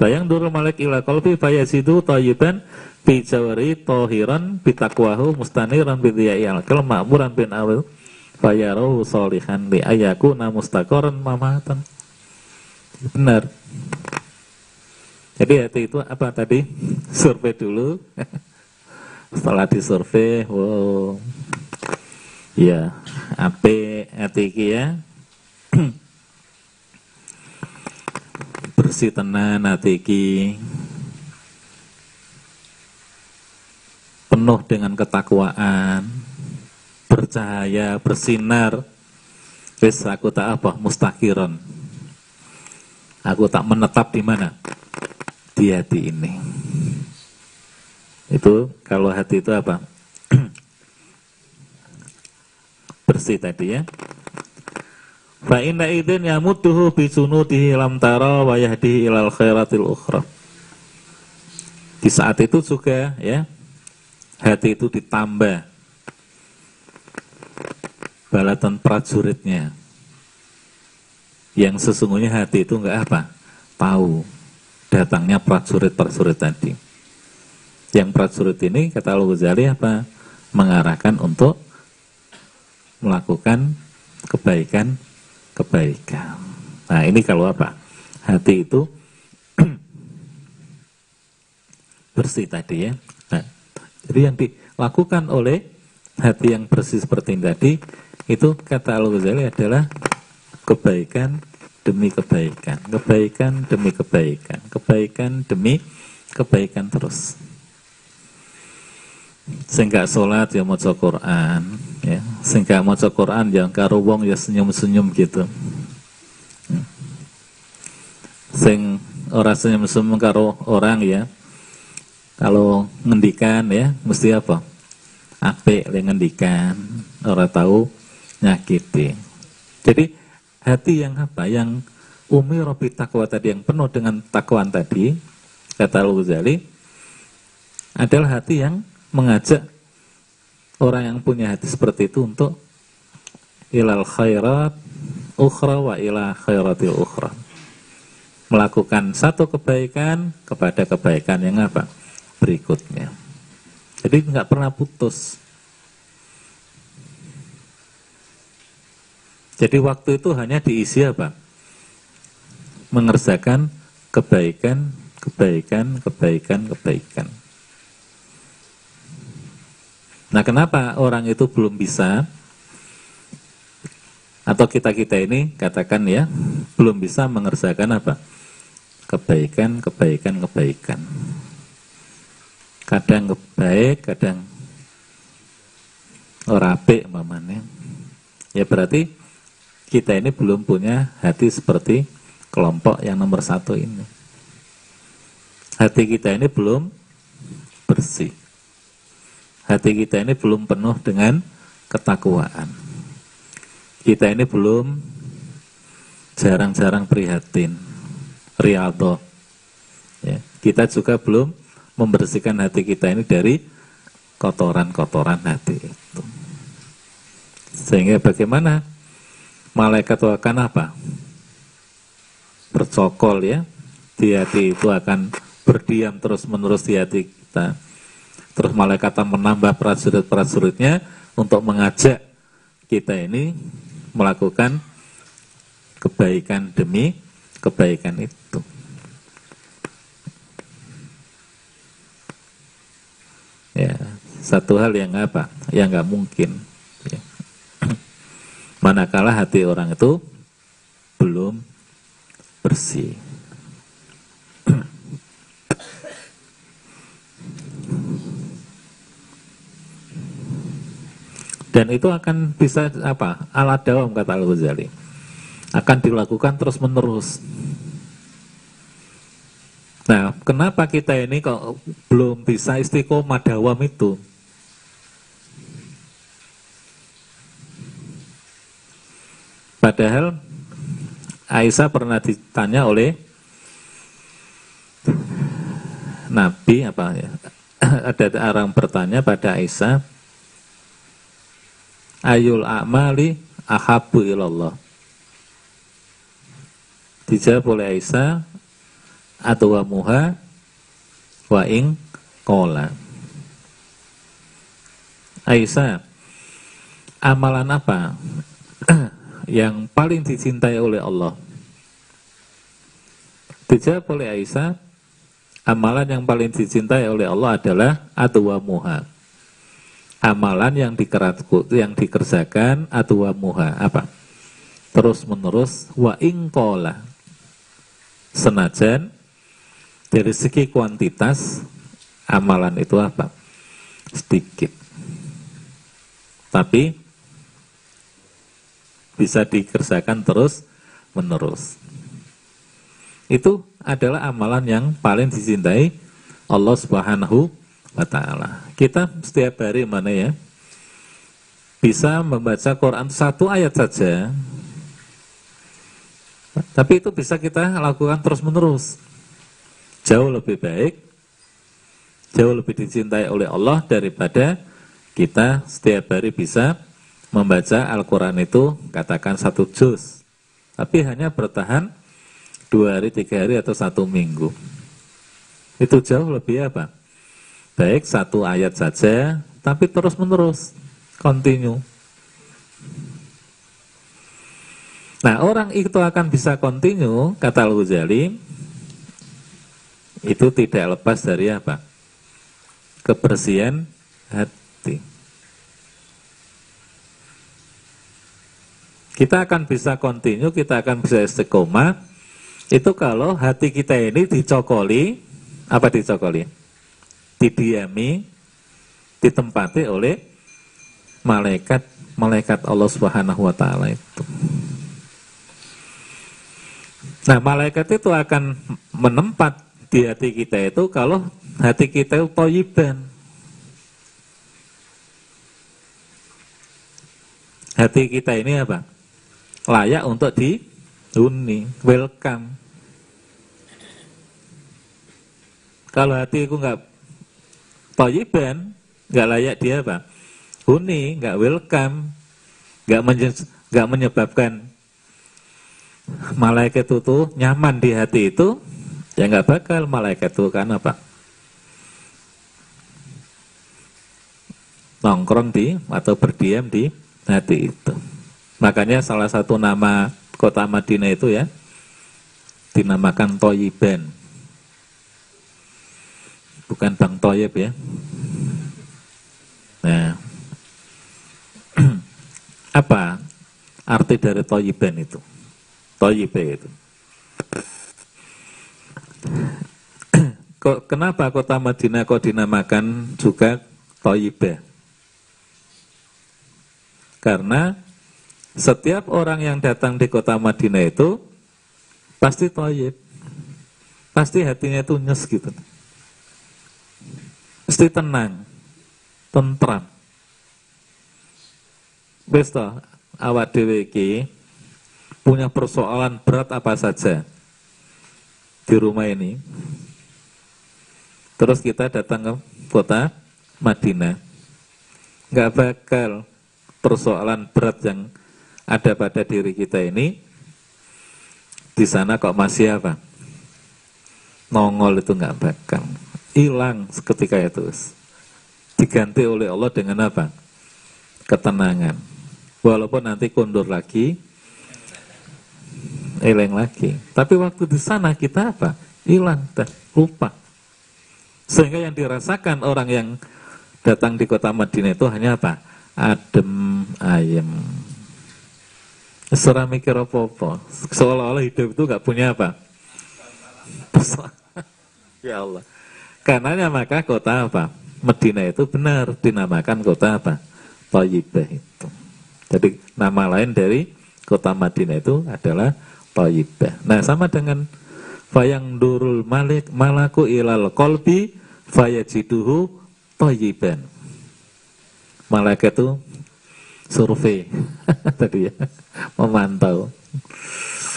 Bayang dulu malik ila qalbi fayasidu tayyiban bi jawari tohiran bi taqwahu mustaniran bi dhiya'il kal ma'muran bin awil fayarau solihan li ayakuna mustaqoran mamatan. Benar. Jadi hati itu apa tadi? Survei dulu. Setelah disurvei wow ya ape hati ya bersih tenan hati penuh dengan ketakwaan bercahaya, bersinar. Wis aku tak apa, mustakiron. Aku tak menetap di mana? Di hati ini. Itu kalau hati itu apa? Bersih tadi ya. Fa inna idzin yamutuhu bi sunutihi lam tara wa ilal khairatil ukhra. Di saat itu juga ya hati itu ditambah balatan prajuritnya yang sesungguhnya hati itu enggak apa tahu datangnya prajurit-prajurit tadi yang prajurit ini kata Al-Ghazali apa mengarahkan untuk melakukan kebaikan kebaikan. Nah ini kalau apa? Hati itu bersih tadi ya. Nah, jadi yang dilakukan oleh hati yang bersih seperti ini tadi itu kata Al-Ghazali adalah kebaikan demi kebaikan, kebaikan demi kebaikan, kebaikan demi kebaikan terus. Sehingga sholat ya mau Quran, ya. Sehingga mau Quran yang karo wong ya senyum-senyum gitu. Sing orang senyum-senyum karo orang ya. Kalau ngendikan ya mesti apa? Apik le ngendikan, orang tahu nyakiti. Jadi hati yang apa? Yang umi robi takwa tadi yang penuh dengan takwaan tadi, kata Al-Ghazali, adalah hati yang mengajak orang yang punya hati seperti itu untuk ilal khairat ukhra wa ila khairatil ukhra. Melakukan satu kebaikan kepada kebaikan yang apa? Berikutnya. Jadi nggak pernah putus. Jadi waktu itu hanya diisi apa? Mengerjakan kebaikan, kebaikan, kebaikan, kebaikan. Nah, kenapa orang itu belum bisa atau kita-kita ini katakan ya, belum bisa mengerjakan apa? Kebaikan, kebaikan, kebaikan. Kadang kebaik, kadang orape mamanya. Ya berarti kita ini belum punya hati seperti kelompok yang nomor satu ini. Hati kita ini belum bersih hati kita ini belum penuh dengan ketakwaan. Kita ini belum jarang-jarang prihatin, rialto. Ya, kita juga belum membersihkan hati kita ini dari kotoran-kotoran hati itu. Sehingga bagaimana malaikat itu akan apa? Bercokol ya, di hati itu akan berdiam terus menerus di hati kita Terus malaikat menambah prajurit-prajuritnya untuk mengajak kita ini melakukan kebaikan demi kebaikan itu. Ya, satu hal yang apa? Yang nggak mungkin. Ya. Manakala hati orang itu belum bersih. Dan itu akan bisa apa? Alat dawam kata Al-Ghazali. Akan dilakukan terus-menerus. Nah, kenapa kita ini kok belum bisa istiqomah dawam itu? Padahal Aisyah pernah ditanya oleh Nabi apa ya? Ada orang bertanya pada Aisyah, ayul a'mali ahabu ilallah. Dijawab oleh Aisyah atau muha wa ing kola. Aisyah, amalan apa yang paling dicintai oleh Allah? Dijawab oleh Aisyah, amalan yang paling dicintai oleh Allah adalah wa muha amalan yang dikeratku yang dikerjakan atau muha apa? Terus menerus wa ingkola senajan dari segi kuantitas amalan itu apa? Sedikit. Tapi bisa dikerjakan terus menerus itu adalah amalan yang paling dicintai Allah Subhanahu wa taala. Kita setiap hari mana ya? Bisa membaca Quran satu ayat saja. Tapi itu bisa kita lakukan terus-menerus. Jauh lebih baik, jauh lebih dicintai oleh Allah daripada kita setiap hari bisa membaca Al-Quran itu katakan satu juz. Tapi hanya bertahan dua hari, tiga hari, atau satu minggu. Itu jauh lebih apa? Baik satu ayat saja, tapi terus menerus, continue. Nah orang itu akan bisa continue, kata Al-Ghazali, itu tidak lepas dari apa? Kebersihan hati. Kita akan bisa continue, kita akan bisa istiqomah, itu kalau hati kita ini dicokoli, apa dicokoli? Didiami, ditempati oleh malaikat malaikat Allah Subhanahu wa taala itu. Nah, malaikat itu akan menempat di hati kita itu kalau hati kita itu toyiban. Hati kita ini apa? Layak untuk dihuni, welcome. Kalau hatiku nggak Toyiban nggak layak dia apa? Huni, nggak welcome, nggak nggak menyebabkan malaikat itu nyaman di hati itu, ya nggak bakal malaikat itu kan apa? Nongkrong di atau berdiam di hati itu. Makanya salah satu nama kota Madinah itu ya dinamakan Toyiban. bukan Bang Toyib ya. Nah, apa arti dari Toyiban itu? Toyibe itu. Kenapa kota Madinah kok dinamakan juga Toyibah? Karena setiap orang yang datang di kota Madinah itu pasti toyib. Pasti hatinya itu nyes gitu. Pasti tenang, tentram. Besto, awak dewe punya persoalan berat apa saja di rumah ini. Terus kita datang ke kota Madinah. Nggak bakal persoalan berat yang ada pada diri kita ini di sana kok masih apa? Nongol itu nggak bakal hilang seketika itu. Diganti oleh Allah dengan apa? Ketenangan. Walaupun nanti kundur lagi, eleng lagi. Tapi waktu di sana kita apa? Hilang, dan lupa. Sehingga yang dirasakan orang yang datang di kota Madinah itu hanya apa? adem ayem Serah mikir apa-apa Seolah-olah hidup itu gak punya apa Ya Allah Karenanya maka kota apa Medina itu benar dinamakan kota apa? Tayyibah itu. Jadi nama lain dari kota Madinah itu adalah Tayyibah. Nah sama dengan Fayang durul malik malaku ilal kolbi Fayajiduhu Tayyiban. Malaikat itu survei. Tadi ya memantau.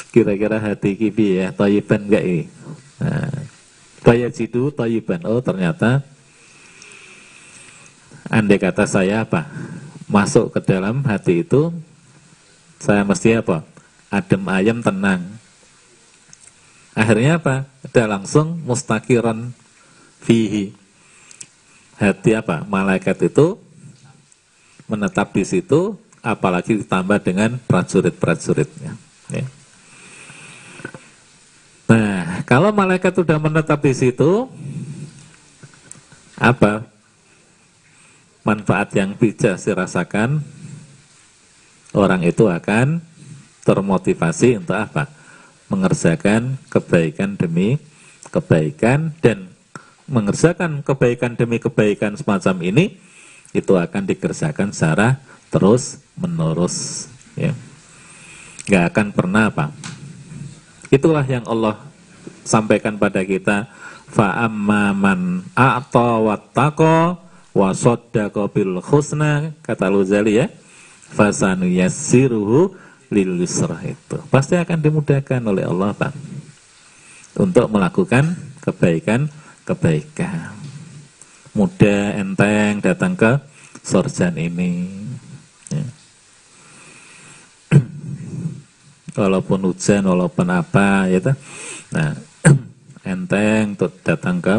Kira-kira hati kibi ya toyiban enggak ini? Nah, jidu toyiban oh ternyata andai kata saya apa masuk ke dalam hati itu saya mesti apa? Adem ayam tenang. Akhirnya apa? Ada langsung mustakiran fihi. Hati apa? Malaikat itu menetap di situ, apalagi ditambah dengan prajurit-prajuritnya. Ya. Nah, kalau malaikat sudah menetap di situ, apa manfaat yang bijak dirasakan? Orang itu akan termotivasi untuk apa? Mengerjakan kebaikan demi kebaikan dan mengerjakan kebaikan demi kebaikan semacam ini itu akan dikerjakan secara terus menerus ya nggak akan pernah apa itulah yang Allah sampaikan pada kita fa man a'ta wattaqa wa saddaqa husna kata Luzali ya. Fasanu yassiruhu lil itu. Pasti akan dimudahkan oleh Allah Pak. Untuk melakukan kebaikan kebaikan. Mudah enteng datang ke sorjan ini. Ya. walaupun hujan walaupun apa ya nah enteng untuk datang ke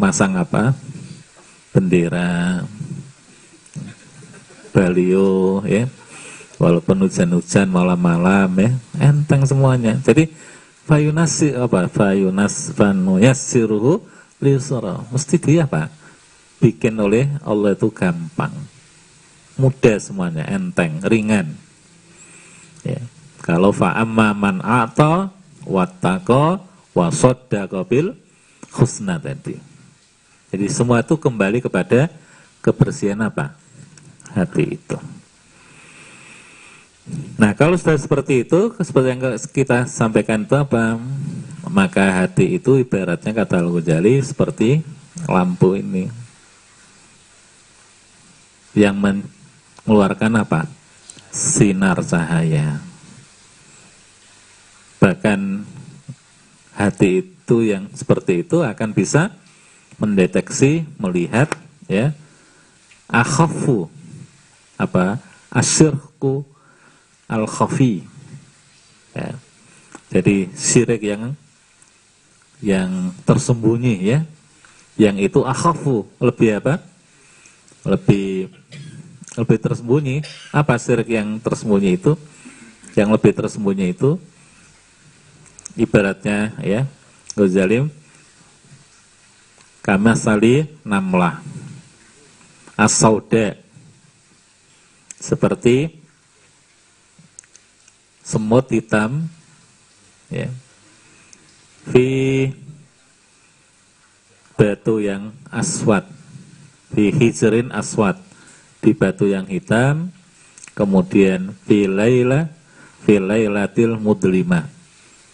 masang apa? Bendera. Balio ya. Walaupun hujan-hujan malam-malam ya. Enteng semuanya. Jadi fayunasi apa? Fayunas fanuyassiruhu liusra mesti dia apa bikin oleh Allah itu gampang. Mudah semuanya enteng ringan. Ya. Kalau fa'amma man ata wattaqa wa saddaqa bil husna tadi jadi semua itu kembali kepada kebersihan apa hati itu Nah kalau sudah seperti itu, seperti yang kita sampaikan itu apa? Maka hati itu ibaratnya kata Al-Ghazali seperti lampu ini yang mengeluarkan apa? Sinar cahaya. Bahkan hati itu yang seperti itu akan bisa mendeteksi, melihat, ya, akhafu apa? Asyirku al-khafi. Ya. Jadi syirik yang yang tersembunyi ya. Yang itu akhafu, lebih apa? Lebih lebih tersembunyi. Apa syirik yang tersembunyi itu? Yang lebih tersembunyi itu ibaratnya ya, Ghazali kama sali namlah. As-sauda. Seperti semut hitam ya. Fi batu yang aswat fi hijrin aswat di batu yang hitam kemudian fi laila fi lailatil mudlima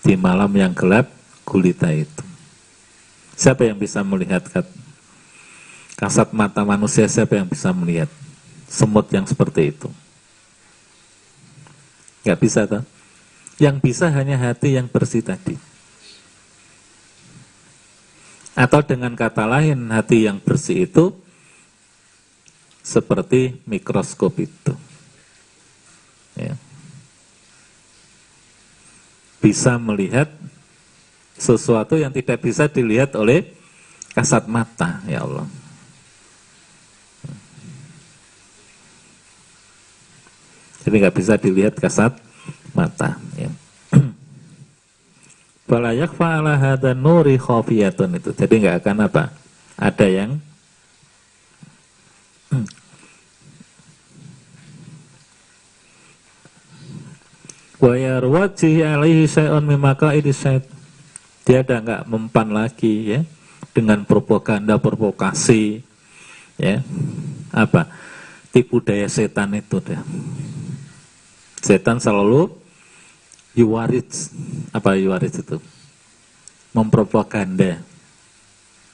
di malam yang gelap gulita itu siapa yang bisa melihat kasat mata manusia siapa yang bisa melihat semut yang seperti itu nggak bisa tuh yang bisa hanya hati yang bersih tadi atau dengan kata lain, hati yang bersih itu seperti mikroskop itu. Ya. Bisa melihat sesuatu yang tidak bisa dilihat oleh kasat mata, ya Allah. Jadi nggak bisa dilihat kasat mata. Ya. Balayak fa'ala hadha nuri khafiyatun itu. Jadi nggak akan apa? Ada yang wa yarwaji alaihi syai'un mimaka syait. Dia ada nggak mempan lagi ya dengan propaganda provokasi ya. Apa? Tipu daya setan itu deh. Setan selalu yuwarid apa yuwarid itu mempropaganda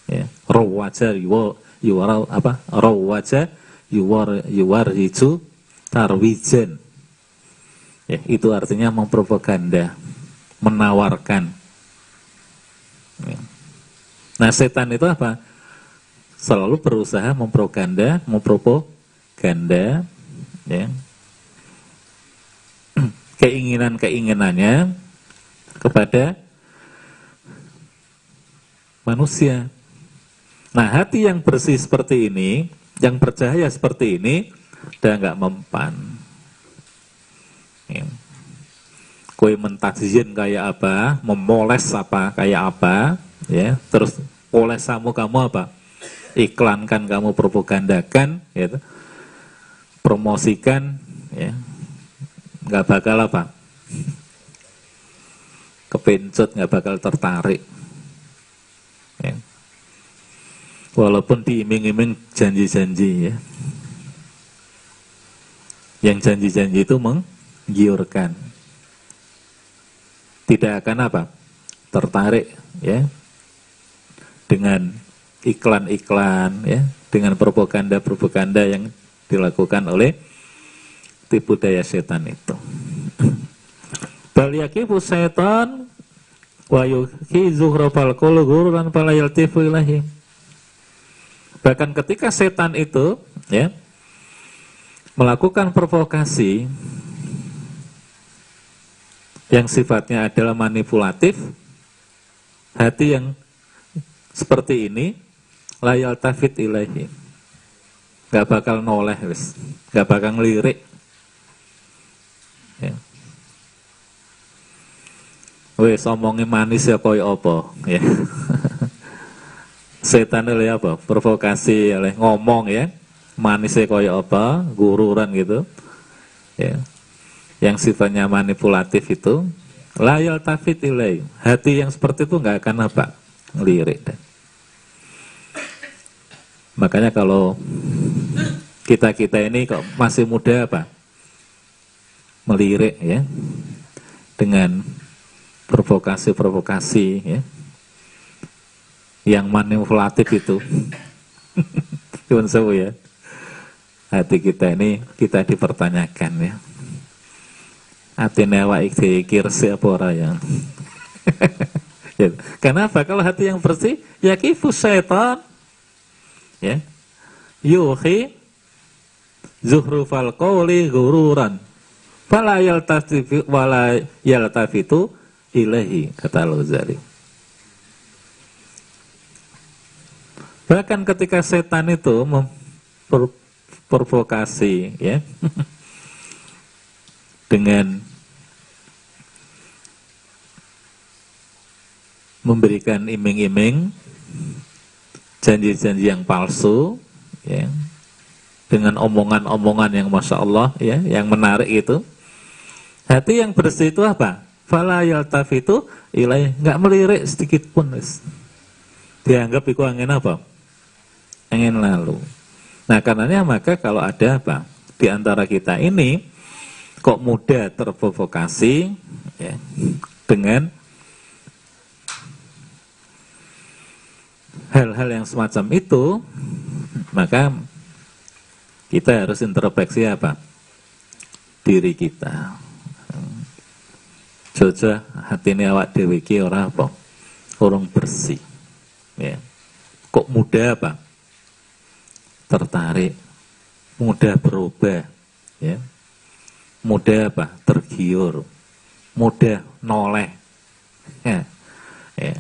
ya rawaja yuwa yuwara apa rawaja yuwar yuwarizu tarwijen ya itu artinya mempropaganda menawarkan ya. Nah setan itu apa selalu berusaha mempropaganda mempropaganda ya keinginan-keinginannya kepada manusia. Nah, hati yang bersih seperti ini, yang bercahaya seperti ini, udah nggak mempan. Ya. Kue mentakzin kayak apa, memoles apa, kayak apa, ya. Terus poles kamu kamu apa? Iklankan kamu propagandakan, ya. Promosikan, ya nggak bakal apa kepencut nggak bakal tertarik ya. walaupun diiming-iming janji-janji ya yang janji-janji itu menggiurkan tidak akan apa tertarik ya dengan iklan-iklan ya dengan propaganda-propaganda yang dilakukan oleh tipu daya setan itu. Bal yakifu setan wa yuhi zuhrafal qul ghurran fala yaltifu ilahi. Bahkan ketika setan itu ya melakukan provokasi yang sifatnya adalah manipulatif, hati yang seperti ini layal tafid ilahi. Gak bakal noleh wis, gak bakal ngelirik Ya. Wes omongi manis ya koyo apa ya. Setan oleh apa? Provokasi oleh ngomong ya. Manisnya koyo apa? Gururan gitu. Ya. Yang sifatnya manipulatif itu layal tafid ilai. Hati yang seperti itu nggak akan apa? Lirik. Makanya kalau kita-kita ini kok masih muda apa? melirik ya dengan provokasi-provokasi ya yang manipulatif itu Cuman sewu ya hati kita ini kita dipertanyakan ya hati newa ikir siapa orang yang ya. kenapa kalau hati yang bersih ya kifus setan ya yuhi zuhrufal qawli gururan Fala yaltafitu wala yaltafitu ilahi kata Al-Ghazali. Bahkan ketika setan itu memprovokasi ya dengan memberikan iming-iming, janji-janji yang palsu, ya, dengan omongan-omongan yang masya Allah, ya, yang menarik itu. Hati yang bersih itu apa? Fala yaltafitu ilai nggak melirik sedikit pun. Dianggap itu angin apa? Angin lalu. Nah, karenanya maka kalau ada apa? Di antara kita ini kok mudah terprovokasi ya, dengan hal-hal yang semacam itu, maka kita harus introspeksi apa? Diri kita. Jojo hati ini awak dewi ki orang apa? Orang bersih. Ya. Kok mudah apa? Tertarik, mudah berubah, ya. Mudah apa? Tergiur, mudah noleh. Ya. Ya.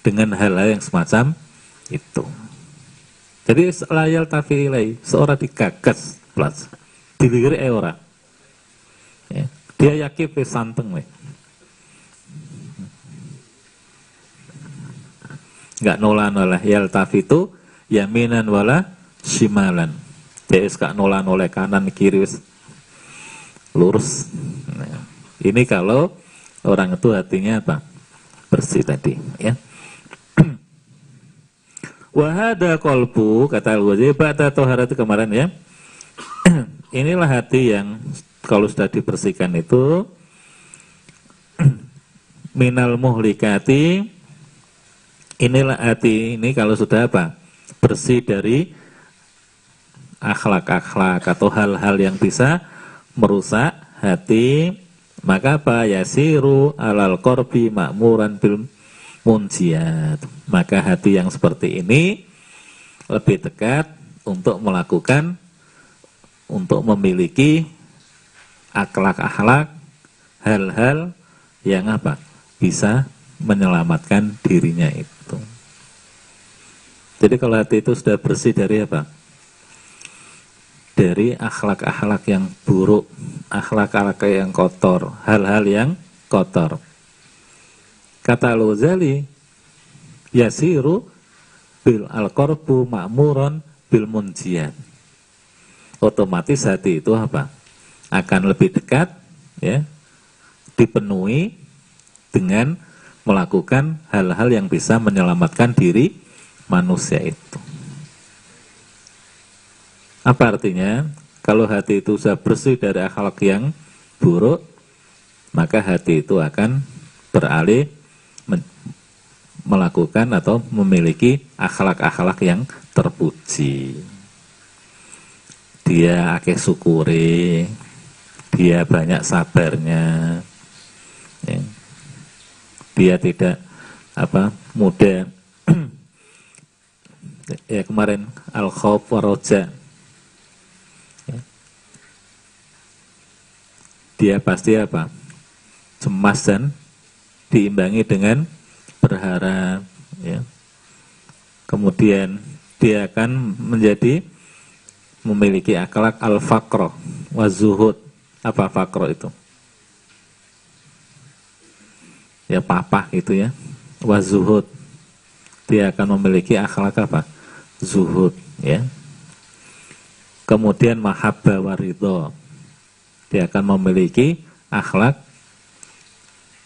Dengan hal-hal yang semacam itu. Jadi layal tafilai seorang digagas plus dilirik orang. Ya. Dia yakin pesanteng weh. Enggak nola-nola yal tafitu yaminan wala shimalan. Dia gak nola-nola kanan kiri lurus. Nah, ini kalau orang itu hatinya apa? Bersih tadi, ya. Wahada kolbu kata Al-Ghazali pada toharat kemarin ya. Inilah hati yang kalau sudah dibersihkan itu minal muhlikati inilah hati ini kalau sudah apa bersih dari akhlak-akhlak atau hal-hal yang bisa merusak hati maka apa yasiru alal korbi makmuran bil munjiat. Maka hati yang seperti ini lebih dekat untuk melakukan untuk memiliki akhlak-akhlak hal-hal yang apa? bisa menyelamatkan dirinya itu. Jadi kalau hati itu sudah bersih dari apa? Dari akhlak-akhlak yang buruk, akhlak-akhlak yang kotor, hal-hal yang kotor. Kata Al-Ghazali, yasiru bil al-qarbu ma'muron bil munjiat. Otomatis hati itu apa? Akan lebih dekat ya, dipenuhi dengan melakukan hal-hal yang bisa menyelamatkan diri manusia itu. Apa artinya? Kalau hati itu sudah bersih dari akhlak yang buruk, maka hati itu akan beralih melakukan atau memiliki akhlak-akhlak yang terpuji. Dia akeh syukuri, dia banyak sabarnya, ya. dia tidak apa mudah ya kemarin al khawf waroja ya. dia pasti apa cemas dan diimbangi dengan berharap ya. Kemudian dia akan menjadi memiliki akhlak al-faqro wa zuhud. Apa fakro itu? Ya papa gitu ya. Wa zuhud. Dia akan memiliki akhlak apa? Zuhud ya. Kemudian mahabbah waridho. Dia akan memiliki akhlak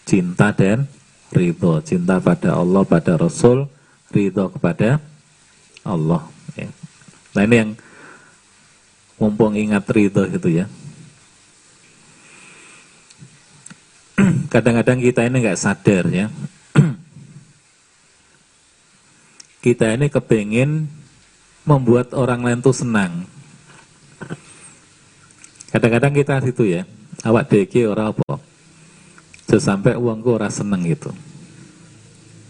cinta dan ridho, cinta pada Allah, pada Rasul, ridho kepada Allah. Ya. Nah ini yang mumpung ingat ridho itu ya. Kadang-kadang kita ini nggak sadar ya. kita ini kepingin membuat orang lain tuh senang. Kadang-kadang kita situ ya, awak deki orang apa? Sesampai uangku ora seneng gitu.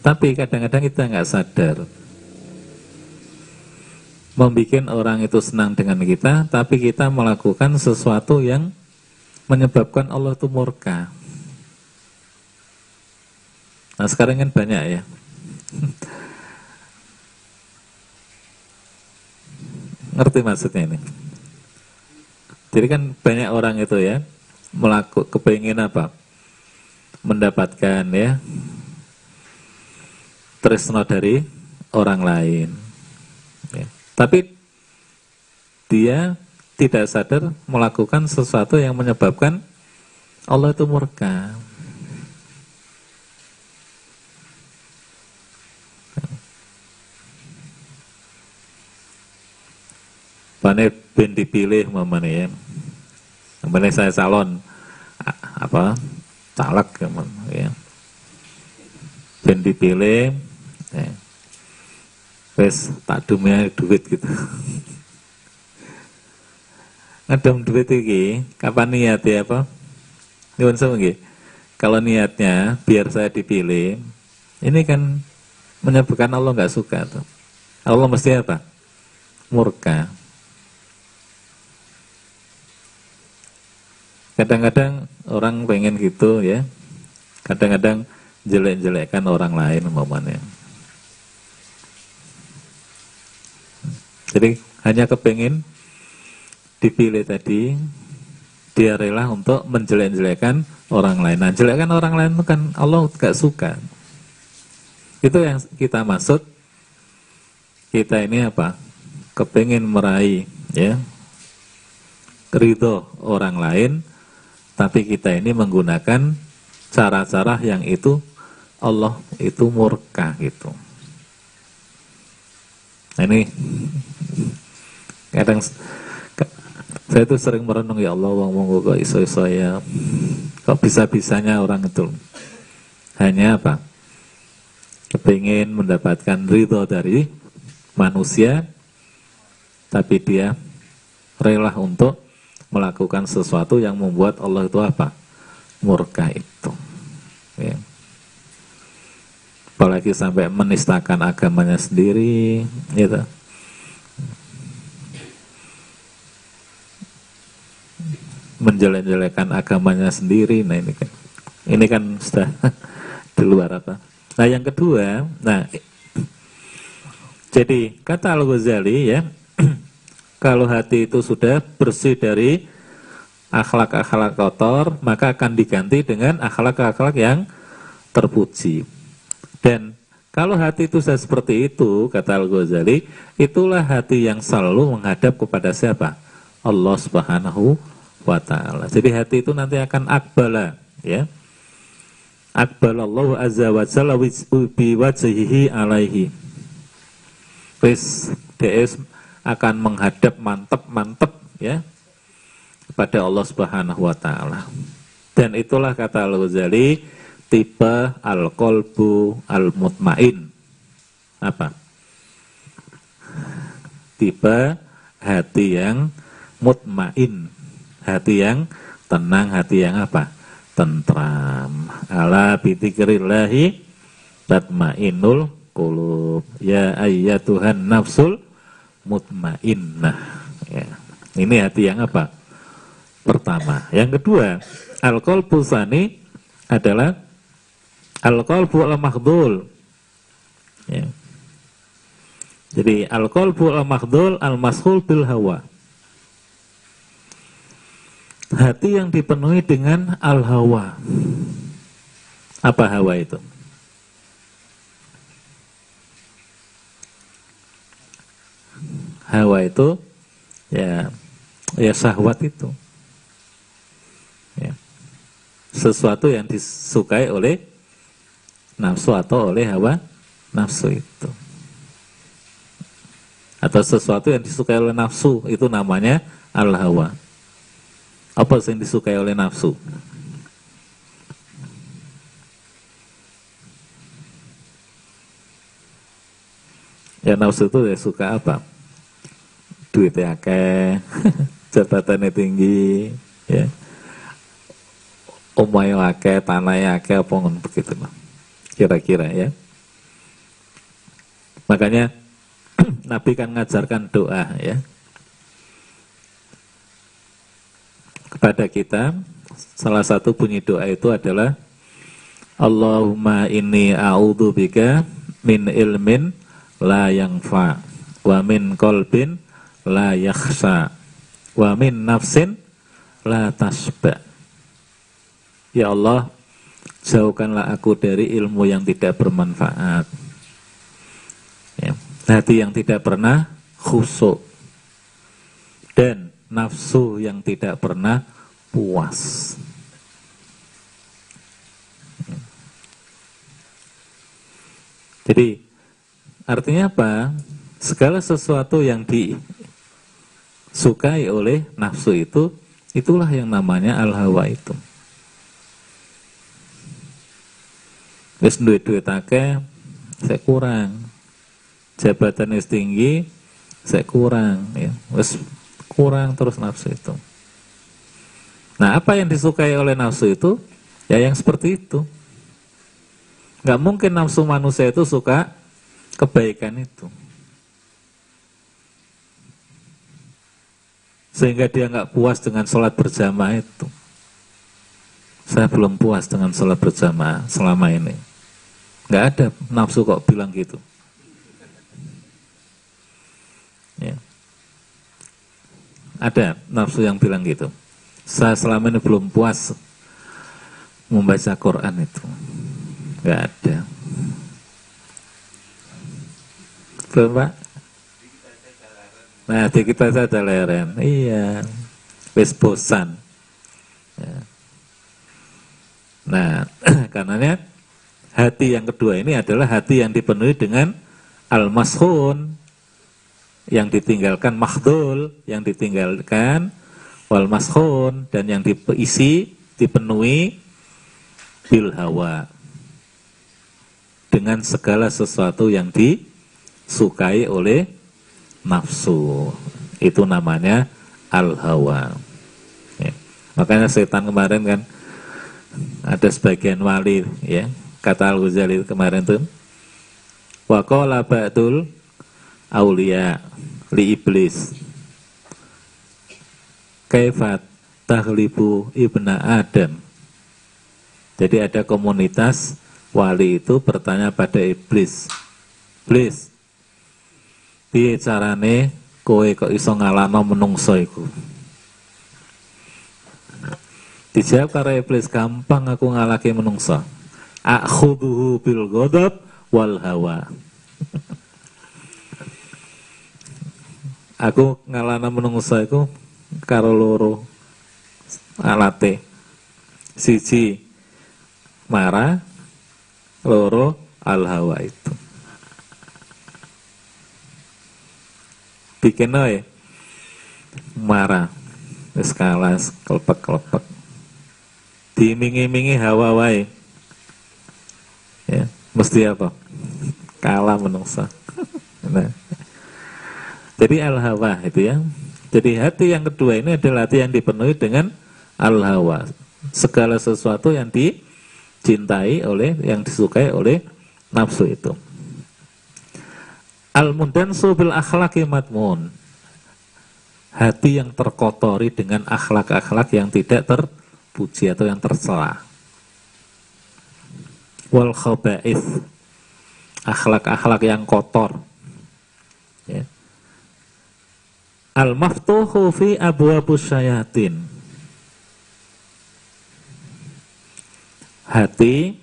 Tapi kadang-kadang kita nggak sadar. Membikin orang itu senang dengan kita, tapi kita melakukan sesuatu yang menyebabkan Allah itu murka. Nah sekarang kan banyak ya. Ngerti maksudnya ini? Jadi kan banyak orang itu ya melakukan kepingin apa? Mendapatkan ya tresno dari orang lain. Ya. Tapi dia tidak sadar melakukan sesuatu yang menyebabkan Allah itu murka. Pane ben dipilih mamane ya. Mamane saya calon apa? Caleg ya. Ben dipilih ya. Wes tak dumnya duit gitu. Ngedom duit iki kapan niat ya apa? Nyuwun sewu Kalau niatnya biar saya dipilih, ini kan menyebabkan Allah nggak suka tuh. Allah mesti apa? Murka. Kadang-kadang orang pengen gitu ya. Kadang-kadang jelek-jelekkan orang lain umpamanya. Jadi hanya kepingin dipilih tadi, dia rela untuk menjelek-jelekan orang lain. Nah, jelekkan orang lain itu kan Allah gak suka. Itu yang kita maksud. Kita ini apa? Kepingin meraih ya ridho orang lain tapi kita ini menggunakan cara-cara yang itu Allah itu murka gitu. Nah ini kadang saya itu sering merenung ya Allah wong wong kok iso iso ya? Kok bisa bisanya orang itu? Hanya apa? Kepingin mendapatkan ridho dari manusia tapi dia rela untuk melakukan sesuatu yang membuat Allah itu apa? Murka itu. Ya. Apalagi sampai menistakan agamanya sendiri, gitu. Menjelek-jelekan agamanya sendiri, nah ini kan, ini kan sudah di luar apa. Nah yang kedua, nah jadi kata Al Ghazali ya kalau hati itu sudah bersih dari akhlak-akhlak kotor, maka akan diganti dengan akhlak-akhlak yang terpuji. Dan kalau hati itu sudah seperti itu, kata Al-Ghazali, itulah hati yang selalu menghadap kepada siapa? Allah Subhanahu wa taala. Jadi hati itu nanti akan akbala, ya. Akbalallahu azza wa jalla bi wajhihi alaihi. Wis akan menghadap mantep-mantep ya kepada Allah Subhanahu wa taala. Dan itulah kata Al-Ghazali tipe al-qalbu al-mutmain. Apa? Tipe hati yang mutmain, hati yang tenang, hati yang apa? Tentram. Ala bidzikrillahi tatmainul qulub. Ya ayyatuhan nafsul mutmainnah. Ya. Ini hati yang apa? Pertama. Yang kedua, alkohol sani adalah alkohol al-makhdul. Ya. Jadi alkohol al-makhdul al-mashul bil hawa. Hati yang dipenuhi dengan al-hawa. Apa hawa itu? Hawa itu ya ya syahwat itu. Ya. sesuatu yang disukai oleh nafsu atau oleh hawa nafsu itu. Atau sesuatu yang disukai oleh nafsu itu namanya al hawa apa yang disukai oleh nafsu? Ya nafsu itu ya suka apa duitnya akeh, jabatannya tinggi, ya. Omayo akeh, tanahnya akeh, apa begitu loh. Kira-kira ya. Makanya Nabi kan ngajarkan doa ya. Kepada kita salah satu bunyi doa itu adalah Allahumma inni bika min ilmin la fa wa min kolbin la yakhsa wa min nafsin la tasba. Ya Allah, jauhkanlah aku dari ilmu yang tidak bermanfaat, hati yang tidak pernah khusuk dan nafsu yang tidak pernah puas. Jadi artinya apa? Segala sesuatu yang disukai oleh nafsu itu, itulah yang namanya al-hawa itu. Wis duit-duit akeh, saya kurang. Jabatan wis tinggi, saya kurang. Ya. Wis kurang terus nafsu itu. Nah, apa yang disukai oleh nafsu itu? Ya yang seperti itu. Gak mungkin nafsu manusia itu suka kebaikan itu. Sehingga dia nggak puas dengan sholat berjamaah itu. Saya belum puas dengan sholat berjamaah selama ini. Nggak ada nafsu kok bilang gitu. Ya. Ada nafsu yang bilang gitu. Saya selama ini belum puas membaca Quran itu. Gak ada. Belum Pak? Nah, di kita saja leren. Iya. Wis bosan. Ya. Nah, karenanya hati yang kedua ini adalah hati yang dipenuhi dengan al-mashun yang ditinggalkan makhdul, yang ditinggalkan wal mashun dan yang diisi dipenuhi bil hawa dengan segala sesuatu yang disukai oleh nafsu itu namanya al hawa ya. makanya setan kemarin kan ada sebagian wali ya kata al ghazali kemarin tuh waqala ba'dul aulia li iblis kaifat tahlibu ibna Adam. Jadi ada komunitas wali itu bertanya pada iblis. Iblis, piye carane kowe kok iso ngalano menungso iku? Dijawab karo iblis gampang aku ngalake menungso. Akhuduhu bil ghadab wal hawa. aku ngalana menungso iku karo loro alate siji marah loro al hawa itu bikin ya? Marah. Wis kalas kelepek-kelepek. Dimingi-mingi hawa wae. Ya mesti apa? Kalah menungsa nah. Jadi al hawa itu ya. Jadi hati yang kedua ini adalah hati yang dipenuhi dengan al-hawa. Segala sesuatu yang dicintai oleh, yang disukai oleh nafsu itu. Al-mundansu bil akhlaki matmun. Hati yang terkotori dengan akhlak-akhlak yang tidak terpuji atau yang tercela. Wal khaba'ith. Akhlak-akhlak yang kotor. Ya Al-maftuhu fi abwabus syayatin. Hati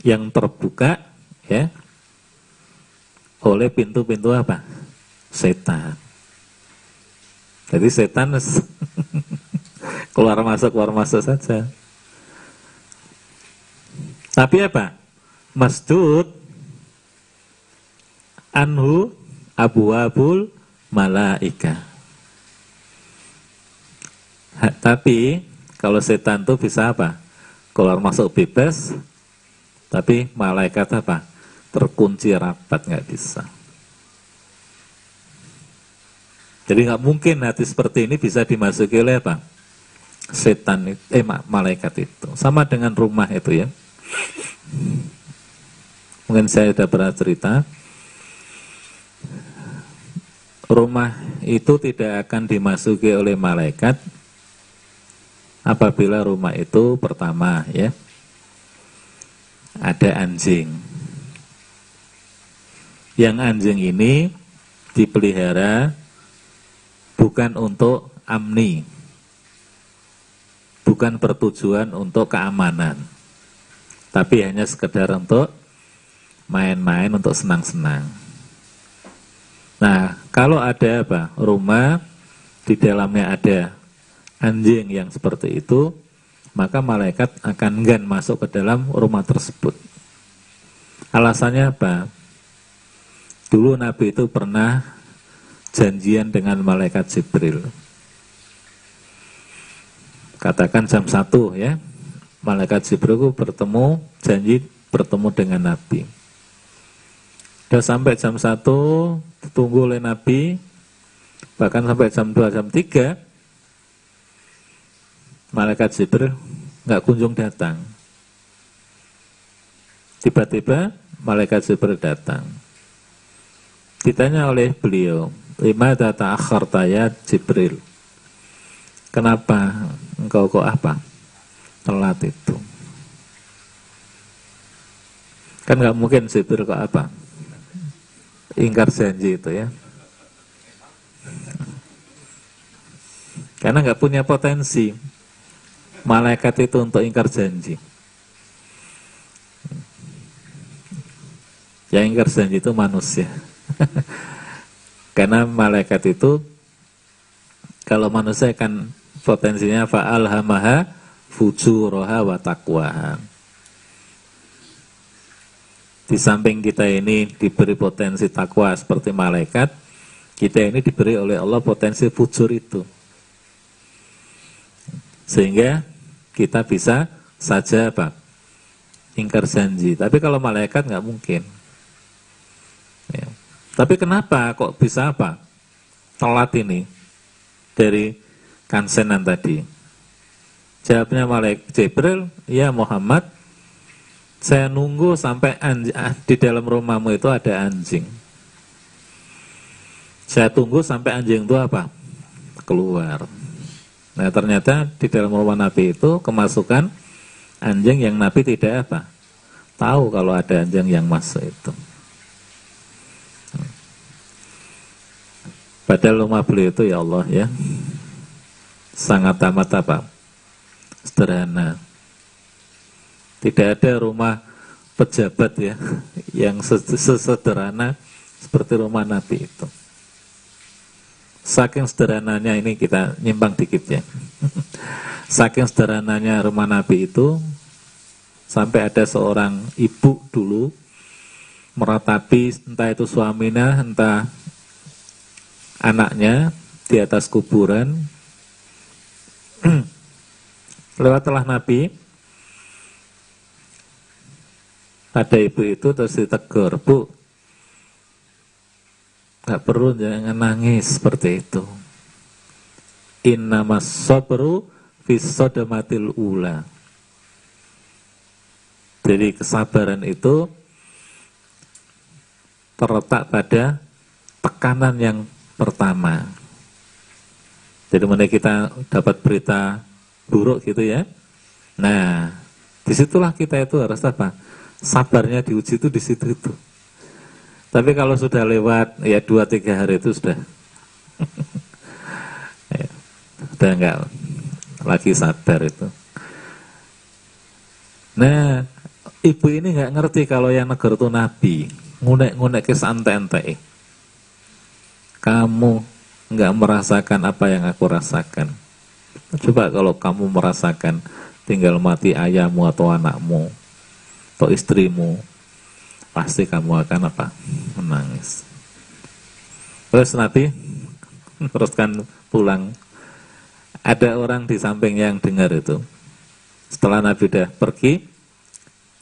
yang terbuka ya oleh pintu-pintu apa? Setan. Jadi setan keluar masuk keluar masuk saja. Tapi apa? Masjud anhu abu abul malaika. Tapi kalau setan itu bisa apa? Keluar masuk bebas, tapi malaikat apa? Terkunci rapat nggak bisa. Jadi nggak mungkin hati seperti ini bisa dimasuki oleh apa? Setan eh malaikat itu. Sama dengan rumah itu ya. Mungkin saya sudah pernah cerita. Rumah itu tidak akan dimasuki oleh malaikat apabila rumah itu pertama ya ada anjing. Yang anjing ini dipelihara bukan untuk amni. Bukan bertujuan untuk keamanan. Tapi hanya sekedar untuk main-main untuk senang-senang. Nah, kalau ada apa? Rumah di dalamnya ada anjing yang seperti itu, maka malaikat akan enggan masuk ke dalam rumah tersebut. Alasannya apa? Dulu Nabi itu pernah janjian dengan malaikat Jibril. Katakan jam 1 ya. Malaikat Jibril bertemu, janji bertemu dengan Nabi. Sudah sampai jam 1, tunggu oleh Nabi, bahkan sampai jam 2, jam 3, malaikat Jibril nggak kunjung datang. Tiba-tiba malaikat Jibril datang. Ditanya oleh beliau, lima data akhir tayat Jibril. Kenapa engkau kok apa? Telat itu. Kan nggak mungkin Jibril kok apa? ingkar janji itu ya. Karena nggak punya potensi malaikat itu untuk ingkar janji. Yang ingkar janji itu manusia. Karena malaikat itu kalau manusia kan potensinya fa'alhamaha fujuraha wa taqwaha. Di samping kita ini diberi potensi takwa seperti malaikat, kita ini diberi oleh Allah potensi fujur itu. Sehingga kita bisa saja apa? Ingkar janji. Tapi kalau malaikat nggak mungkin. Ya. Tapi kenapa kok bisa apa? Telat ini dari kansenan tadi. Jawabnya malaikat Jibril, ya Muhammad, saya nunggu sampai ah, di dalam rumahmu itu ada anjing. Saya tunggu sampai anjing itu apa? Keluar. Nah ternyata di dalam rumah Nabi itu kemasukan anjing yang Nabi tidak apa? Tahu kalau ada anjing yang masuk itu. Padahal rumah beliau itu ya Allah ya sangat amat apa? Sederhana tidak ada rumah pejabat ya yang sesederhana seperti rumah Nabi itu. Saking sederhananya ini kita nyimpang dikit ya. Saking sederhananya rumah Nabi itu sampai ada seorang ibu dulu meratapi entah itu suaminya entah anaknya di atas kuburan lewatlah Nabi ada ibu itu terus ditegur, bu, nggak perlu jangan nangis seperti itu. Inna sabru fisodamatil ula. Jadi kesabaran itu terletak pada tekanan yang pertama. Jadi mulai kita dapat berita buruk gitu ya. Nah, di situlah kita itu harus apa? sabarnya diuji itu di situ itu. Tapi kalau sudah lewat ya dua tiga hari itu sudah ya, sudah enggak lagi sabar itu. Nah, ibu ini nggak ngerti kalau yang negara itu nabi, ngunek-ngunek ke santai-santai. Kamu nggak merasakan apa yang aku rasakan. Coba kalau kamu merasakan tinggal mati ayahmu atau anakmu, atau istrimu pasti kamu akan apa? Menangis. Terus Nabi teruskan pulang. Ada orang di samping yang dengar itu. Setelah Nabi sudah pergi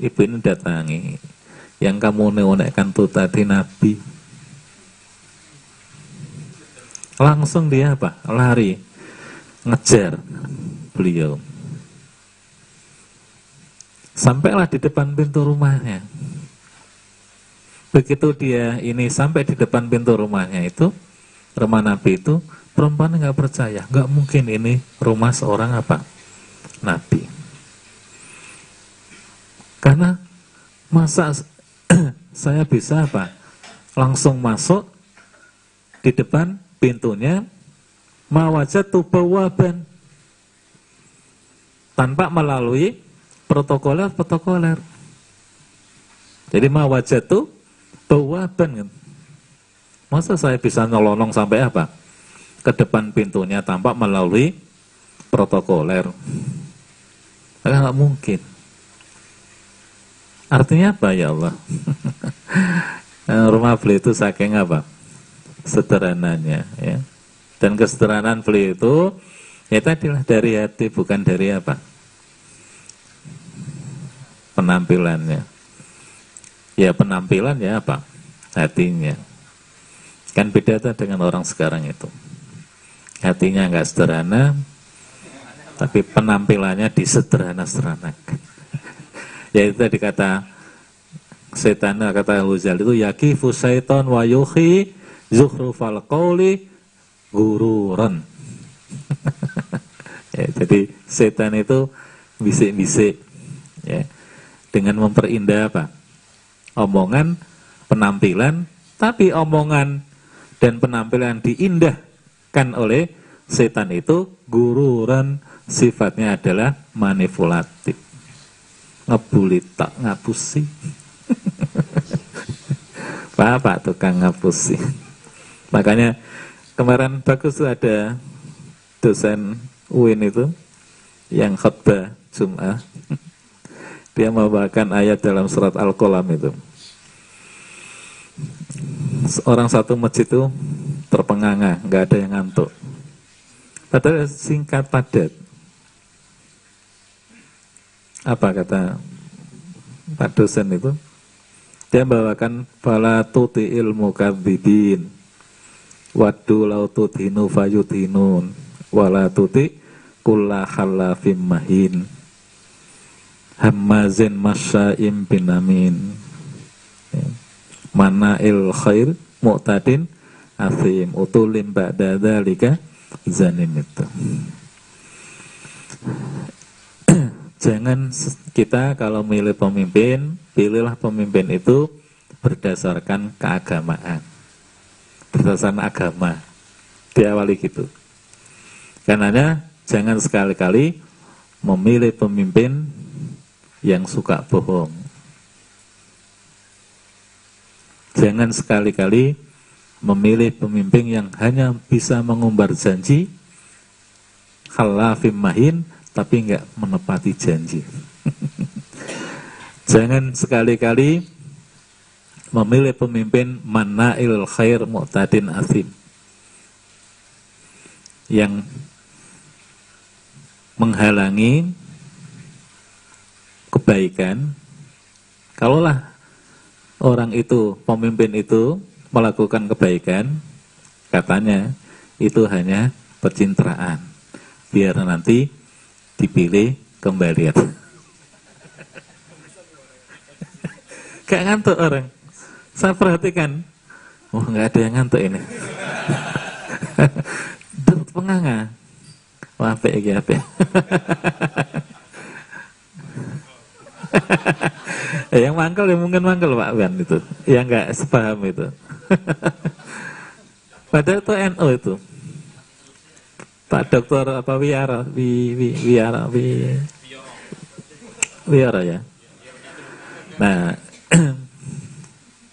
ibu ini datangi. Yang kamu neonekkan tuh tadi Nabi langsung dia apa lari ngejar beliau Sampailah di depan pintu rumahnya. Begitu dia ini sampai di depan pintu rumahnya itu, rumah Nabi itu, perempuan nggak percaya, nggak mungkin ini rumah seorang apa? Nabi. Karena masa saya bisa apa? Langsung masuk di depan pintunya mawajat bawaban tanpa melalui protokoler protokoler jadi ma wajatu bawaban kan Masa saya bisa nolong sampai apa? Ke depan pintunya tanpa melalui protokoler. Nggak mungkin. Artinya apa ya Allah? Rumah beli itu saking apa? Sederhananya ya. Dan kesederhanaan beli itu ya tadilah dari hati bukan dari apa? Penampilannya. Ya penampilan ya apa? Hatinya. Kan beda tuh dengan orang sekarang itu. Hatinya nggak sederhana, tapi penampilannya disederhana-sederhanakan. ya itu tadi kata setan kata Huzal itu yakifu syaiton wa yuhi zuhrufal qawli gururan. ya, jadi setan itu bisik-bisik ya dengan memperindah apa? Omongan, penampilan, tapi omongan dan penampilan diindahkan oleh setan itu gururan sifatnya adalah manipulatif. Ngebuli tak ngapusi. Pak tukang ngapusi. Makanya Kemarin bagus tuh ada dosen UIN itu yang khutbah Jum'ah. Dia membawakan ayat dalam surat Al-Qalam itu. Orang satu masjid itu terpenganga, nggak ada yang ngantuk. Padahal singkat padat. Apa kata Pak dosen itu? Dia membawakan fala tuti ilmu kadzibin Wadu lau tudhinu fayudhinun Wala tuti kulla khalafim mahin. Hammazin masya'im binamin. Ya. Mana'il khair mu'tadin Athim utulim ba'da dhalika zanim itu. Jangan kita kalau milih pemimpin Pilihlah pemimpin itu berdasarkan keagamaan berdasarkan agama. Diawali gitu. Karenanya jangan sekali-kali memilih pemimpin yang suka bohong. Jangan sekali-kali memilih pemimpin yang hanya bisa mengumbar janji khalafim mahin tapi enggak menepati janji. Jangan sekali-kali memilih pemimpin manail khair mu'tadin azim yang menghalangi kebaikan. Kalaulah orang itu pemimpin itu melakukan kebaikan katanya itu hanya pencitraan biar nanti dipilih kembali. Gak ngantuk orang saya perhatikan, oh nggak ada yang ngantuk ini. Penganga. Wah, apa ya apa? yang mangkel ya mungkin mangkel Pak Wan itu, yang nggak sepaham itu. Padahal itu NO itu. Pak Dokter apa Wiara, Wi, Wi, Wiara, Wi, Wiara ya. Nah,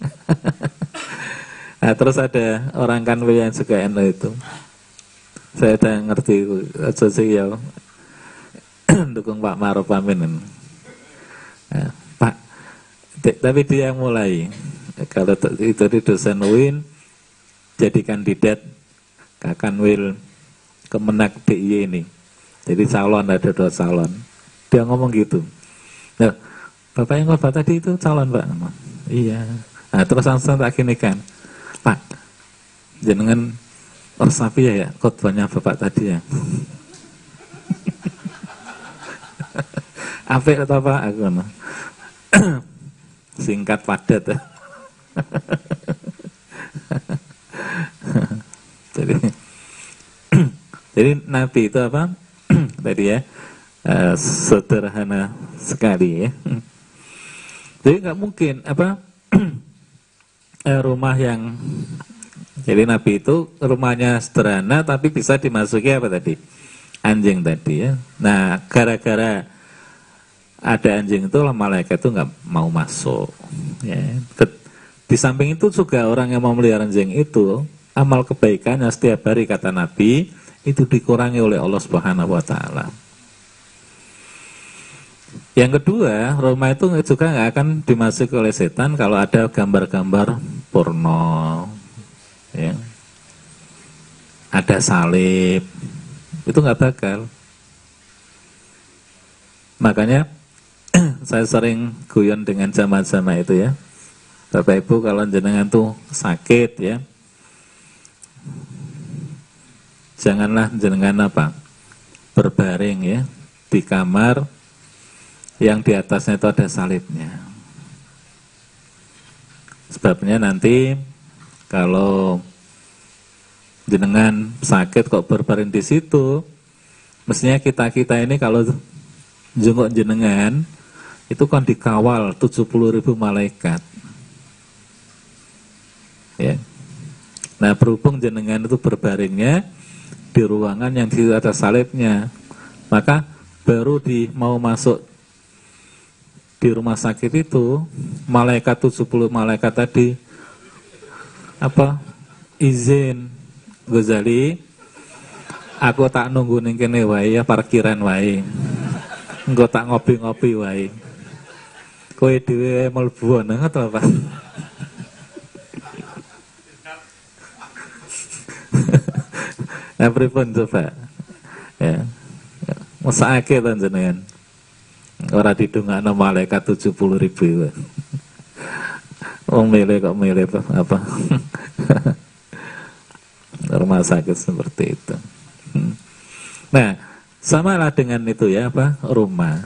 nah terus ada orang kanwil yang suka NU itu. Saya udah ngerti aja sih ya. Dukung Pak Maruf Amin. Nah, Pak tapi dia yang mulai. Kalau itu di dosen UIN jadi kandidat Kakanwil Kemenak DIY ini. Jadi calon ada dua calon. Dia ngomong gitu. Nah Bapak yang ngomong tadi itu calon Pak? Iya Nah, terus langsung tak gini kan, Pak, jenengan resapi ya ya khotbahnya Bapak tadi ya. Apa atau apa aku no. Singkat padat jadi jadi Nabi itu apa? tadi ya uh, sederhana sekali ya. Jadi nggak mungkin apa eh, rumah yang jadi Nabi itu rumahnya sederhana tapi bisa dimasuki apa tadi? Anjing tadi ya. Nah, gara-gara ada anjing itu malaikat itu nggak mau masuk. Ya. Di samping itu juga orang yang mau melihara anjing itu amal kebaikannya setiap hari kata Nabi itu dikurangi oleh Allah Subhanahu wa taala. Yang kedua, rumah itu juga nggak akan dimasuki oleh setan kalau ada gambar-gambar porno, ya. ada salib, itu nggak bakal. Makanya saya sering guyon dengan jamaah-jamaah itu ya. Bapak Ibu kalau jenengan tuh sakit ya, janganlah jenengan apa berbaring ya di kamar yang di atasnya itu ada salibnya. Sebabnya nanti kalau jenengan sakit kok berbaring di situ, mestinya kita-kita ini kalau jenguk jenengan itu kan dikawal 70 ribu malaikat. Ya. Nah berhubung jenengan itu berbaringnya di ruangan yang di atas salibnya, maka baru di mau masuk di rumah sakit itu malaikat 70 malaikat tadi apa izin Ghazali aku tak nunggu ning kene wae ya parkiran wae engko tak ngopi-ngopi wae kowe dhewe mlebu nang to Pak pripun coba? Ya. Mesake to jenengan. Ora didongakno malaikat 70 ribu. Wong milih kok milih apa? Rumah sakit seperti itu. Nah, samalah dengan itu ya apa? Rumah.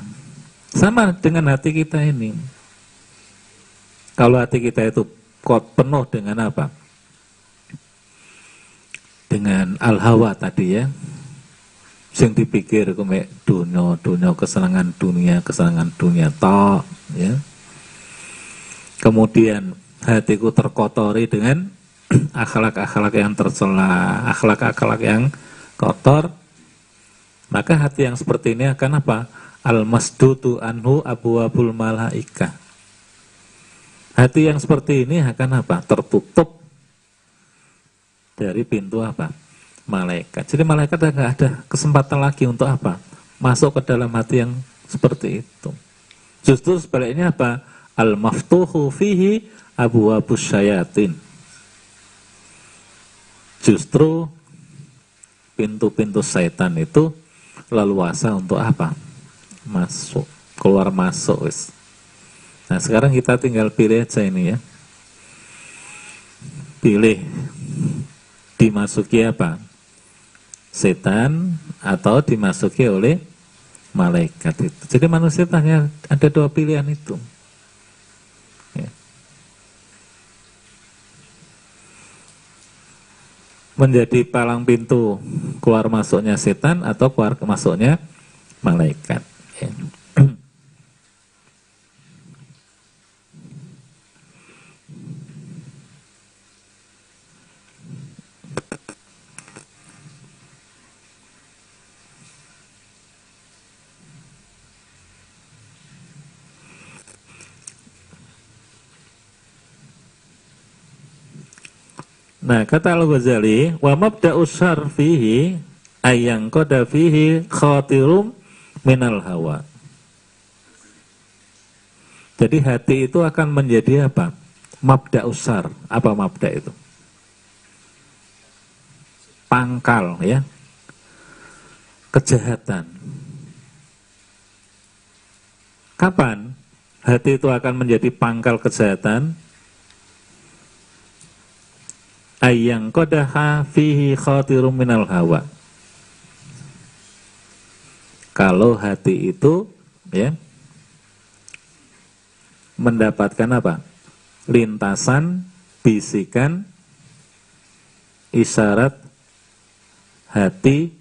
Sama dengan hati kita ini. Kalau hati kita itu kok penuh dengan apa? Dengan al-hawa tadi ya, sing dipikir kumek dunia dunia kesenangan dunia kesenangan dunia tok ya. Kemudian hatiku terkotori dengan akhlak-akhlak yang tercela akhlak-akhlak yang kotor. Maka hati yang seperti ini akan apa? Al masdutu anhu abu abul malaika. Hati yang seperti ini akan apa? Tertutup dari pintu apa malaikat. Jadi malaikat tidak ada kesempatan lagi untuk apa? Masuk ke dalam hati yang seperti itu. Justru sebaliknya apa? Al-maftuhu fihi abu abu syayatin. Justru pintu-pintu setan itu leluasa untuk apa? Masuk, keluar masuk. Wis. Nah sekarang kita tinggal pilih aja ini ya. Pilih dimasuki apa? Setan atau dimasuki oleh malaikat itu. Jadi manusia hanya ada dua pilihan itu. Ya. Menjadi palang pintu keluar masuknya setan atau keluar masuknya malaikat. Ya. Nah, kata Al-Ghazali, wa mabda'u fihi ayang qada fihi khatirum minal hawa. Jadi hati itu akan menjadi apa? Mabda usar. Apa mabda itu? Pangkal ya. Kejahatan. Kapan hati itu akan menjadi pangkal kejahatan? Ayang kodaha fihi khatirum minal hawa. Kalau hati itu ya mendapatkan apa? Lintasan, bisikan, isyarat hati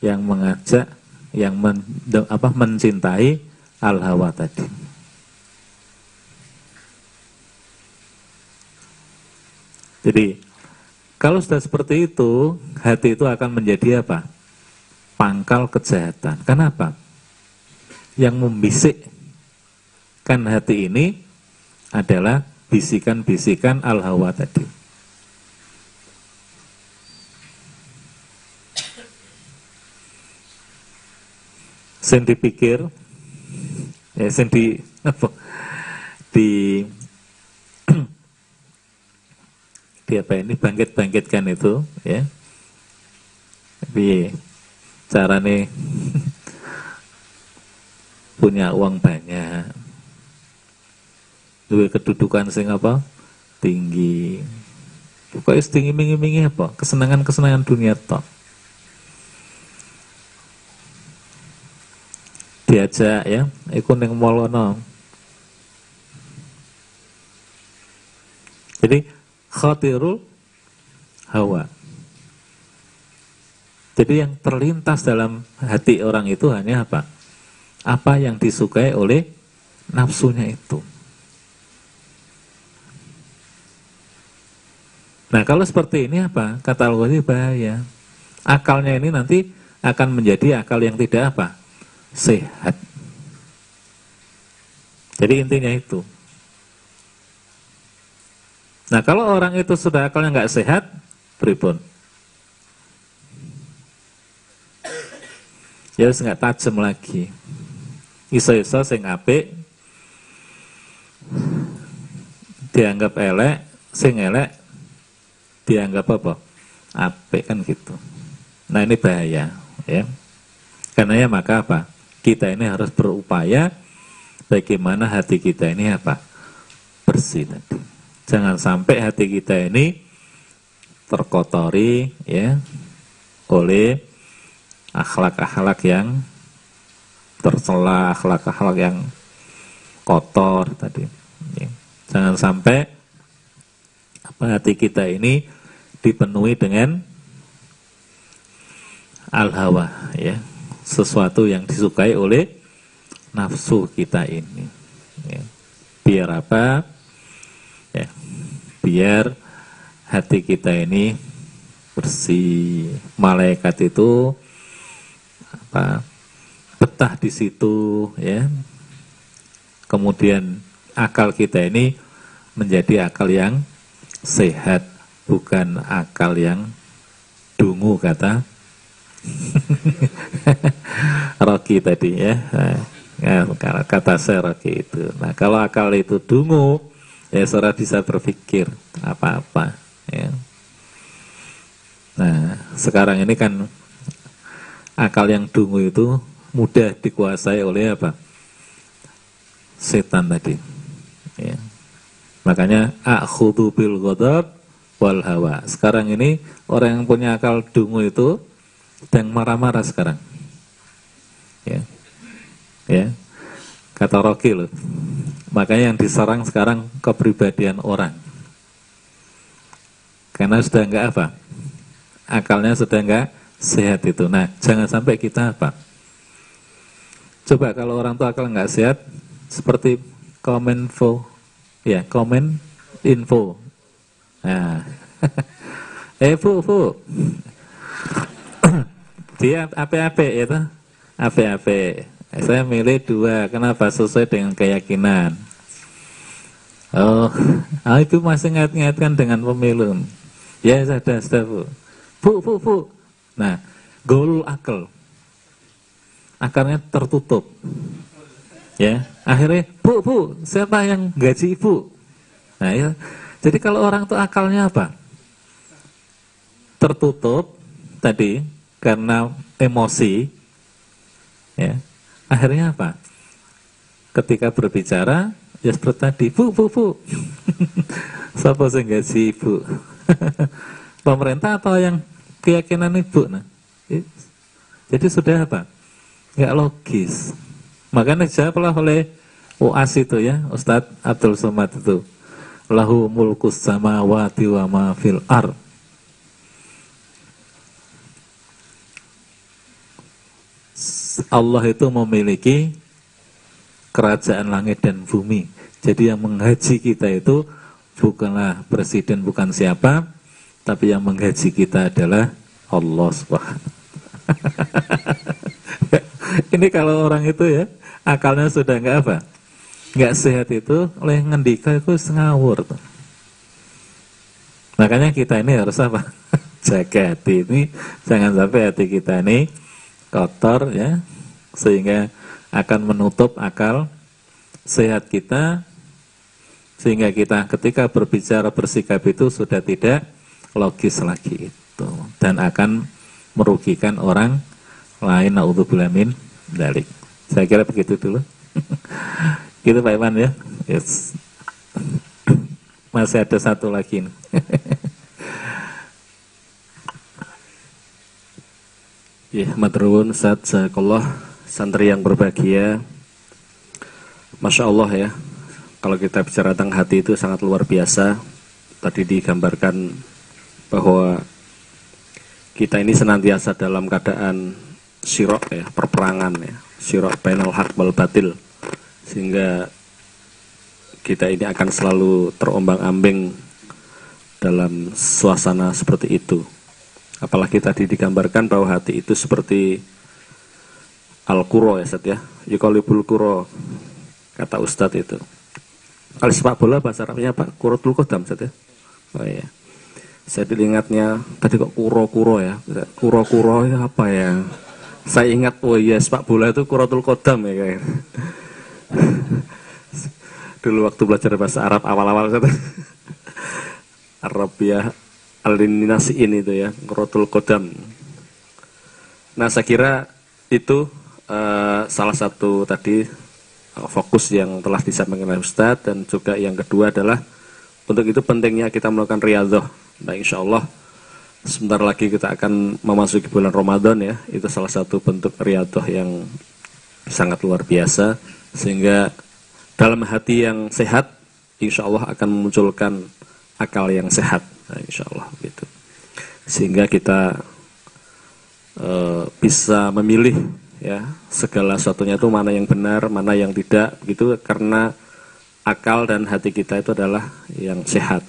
yang mengajak, yang men, apa, mencintai al-hawa tadi. Jadi kalau sudah seperti itu, hati itu akan menjadi apa? Pangkal kejahatan. Kenapa? Yang membisikkan hati ini adalah bisikan-bisikan al-hawa tadi. Sen dipikir, ya sen di apa? Di di apa ini bangkit-bangkitkan itu, ya. Tapi nih punya uang banyak. Dua kedudukan sing apa? Tinggi. Pokoknya tinggi mingi mingi apa? Kesenangan kesenangan dunia tok. Diajak ya. Ikut neng molono jadi khatirul hawa jadi yang terlintas dalam hati orang itu hanya apa? Apa yang disukai oleh nafsunya itu. Nah kalau seperti ini apa? Kata Allah bahaya. Akalnya ini nanti akan menjadi akal yang tidak apa? Sehat. Jadi intinya itu. Nah kalau orang itu sudah akalnya nggak sehat, pripun? ya wis nggak tajam lagi. Iso-iso sing apik dianggap elek sing elek dianggap apa? Apik kan gitu. Nah ini bahaya ya. Karena ya maka apa? Kita ini harus berupaya bagaimana hati kita ini apa? Bersih tadi jangan sampai hati kita ini terkotori ya oleh akhlak-akhlak yang tercela, akhlak-akhlak yang kotor tadi. Ya. Jangan sampai apa hati kita ini dipenuhi dengan al-hawa ya, sesuatu yang disukai oleh nafsu kita ini. Ya. Biar apa? Biar hati kita ini bersih. Malaikat itu apa betah di situ ya. Kemudian akal kita ini menjadi akal yang sehat bukan akal yang dungu kata Rocky tadi ya. Nah, kata saya Rocky itu. Nah kalau akal itu dungu ya saudara bisa berpikir apa-apa ya nah sekarang ini kan akal yang dungu itu mudah dikuasai oleh apa? Setan tadi. Ya. Makanya akhudhu bil ghadab wal hawa. Sekarang ini orang yang punya akal dungu itu sedang marah-marah sekarang. Ya. Ya. Kata Rocky loh. Makanya yang diserang sekarang kepribadian orang. Karena sudah enggak apa? Akalnya sudah enggak sehat itu. Nah, jangan sampai kita apa? Coba kalau orang tua kalau nggak sehat, seperti komenfo, ya komen info. Nah, eh fu fu, dia apa-apa itu, apa-apa. Saya milih dua, kenapa sesuai dengan keyakinan. Oh, ah, itu masih ngat-ngatkan dengan pemilu. Ya sudah, sudah bu. Bu, bu, bu. Nah, gol akal. Akarnya tertutup. Ya, akhirnya, "Bu, Bu, siapa yang gaji Ibu?" Nah, ya. Jadi kalau orang tuh akalnya apa? Tertutup tadi karena emosi. Ya. Akhirnya apa? Ketika berbicara, ya seperti tadi, "Bu, Bu, Bu." siapa yang gaji Ibu? Pemerintah atau yang keyakinan ibu nah jadi sudah apa nggak logis makanya jawablah oleh UAS itu ya Ustadz Abdul Somad itu lahu mulkus samawati wa ma fil ar Allah itu memiliki kerajaan langit dan bumi. Jadi yang menghaji kita itu bukanlah presiden, bukan siapa, tapi yang menggaji kita adalah Allah Subhanahu Ini kalau orang itu ya akalnya sudah enggak apa? nggak sehat itu oleh ngendika itu ngawur. Makanya kita ini harus apa? Jaga hati ini jangan sampai hati kita ini kotor ya sehingga akan menutup akal sehat kita sehingga kita ketika berbicara bersikap itu sudah tidak logis lagi itu dan akan merugikan orang lain naudzubillah min dalik. Saya kira begitu dulu. gitu Pak Iman ya. Yes. Masih ada satu lagi. ya, matrun saat Jazakallah santri yang berbahagia. Masya Allah ya, kalau kita bicara tentang hati itu sangat luar biasa. Tadi digambarkan bahwa kita ini senantiasa dalam keadaan sirok ya, perperangan ya, sirok penal hak bal batil. Sehingga kita ini akan selalu terombang-ambing dalam suasana seperti itu. Apalagi tadi digambarkan bahwa hati itu seperti al-kuro ya Ustaz ya. Yukalibul kuro kata Ustadz itu. Kalau sepak bola bahasa Arabnya apa? Kurotul kodam Ustaz ya. Oh iya. Saya ingatnya tadi kok kuro-kuro ya. Kuro-kuro itu apa ya? Saya ingat oh iya sepak bola itu kurotul kodam ya kayak. Dulu waktu belajar bahasa Arab awal-awal Ustaz. Arabia alinasi ini itu ya, Rotul Kodam. Nah, saya kira itu uh, salah satu tadi uh, fokus yang telah disampaikan oleh Ustadz dan juga yang kedua adalah untuk itu pentingnya kita melakukan riyadhah. Nah, insya Allah sebentar lagi kita akan memasuki bulan Ramadan ya. Itu salah satu bentuk riyadhah yang sangat luar biasa sehingga dalam hati yang sehat insya Allah akan memunculkan akal yang sehat nah, insya Allah gitu sehingga kita e, bisa memilih ya segala sesuatunya itu mana yang benar mana yang tidak gitu karena akal dan hati kita itu adalah yang sehat.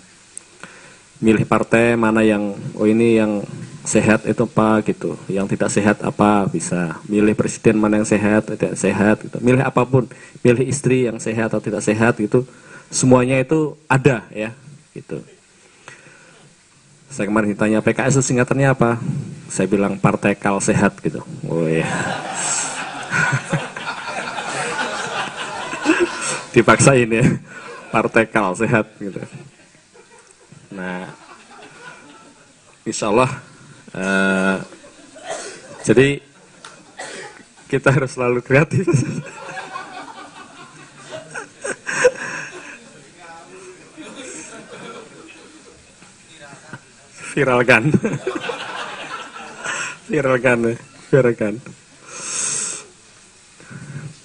Milih partai mana yang oh ini yang sehat itu apa gitu. Yang tidak sehat apa bisa. Milih presiden mana yang sehat tidak sehat gitu. Milih apa pun. Milih istri yang sehat atau tidak sehat gitu. Semuanya itu ada ya gitu saya kemarin ditanya PKS itu singkatannya apa? Saya bilang Partai Kal Sehat gitu. Oh iya. Dipaksain ya. Partai Kal Sehat gitu. Nah, insya Allah uh, jadi kita harus selalu kreatif. viralkan viralkan ya viralkan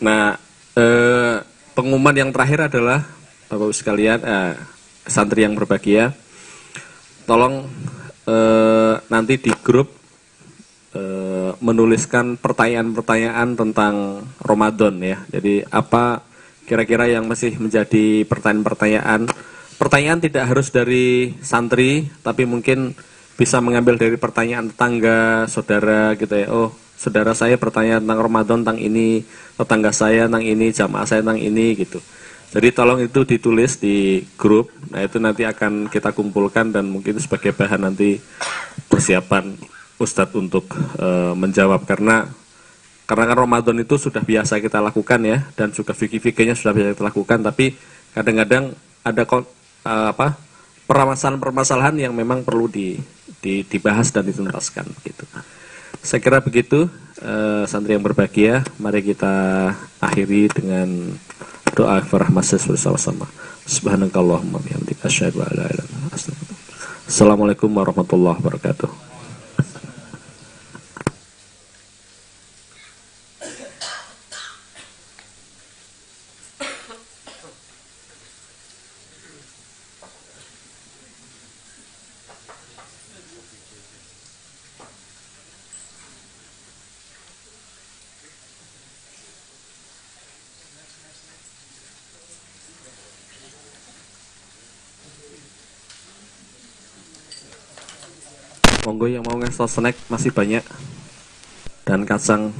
nah eh, pengumuman yang terakhir adalah bapak ibu sekalian eh, santri yang berbahagia. Tolong eh, nanti di grup eh, menuliskan pertanyaan-pertanyaan tentang Ramadan ya. Jadi apa kira-kira yang masih menjadi pertanyaan-pertanyaan Pertanyaan tidak harus dari santri, tapi mungkin bisa mengambil dari pertanyaan tetangga, saudara gitu ya. Oh, saudara saya bertanya tentang Ramadan tentang ini, tetangga saya tentang ini, jamaah saya tentang ini gitu. Jadi tolong itu ditulis di grup. Nah, itu nanti akan kita kumpulkan dan mungkin sebagai bahan nanti persiapan Ustadz untuk e, menjawab karena karena kan Ramadan itu sudah biasa kita lakukan ya dan juga fikih-fikihnya sudah biasa kita lakukan tapi kadang-kadang ada uh, apa permasalahan-permasalahan yang memang perlu di, di, dibahas dan dituntaskan gitu. Saya kira begitu uh, santri yang berbahagia. Mari kita akhiri dengan doa farahmat bersama-sama. Subhanakallahumma bihamdika asyhadu an la ilaha illa anta Assalamualaikum warahmatullahi wabarakatuh. Monggo yang mau ngesel snack masih banyak. Dan kacang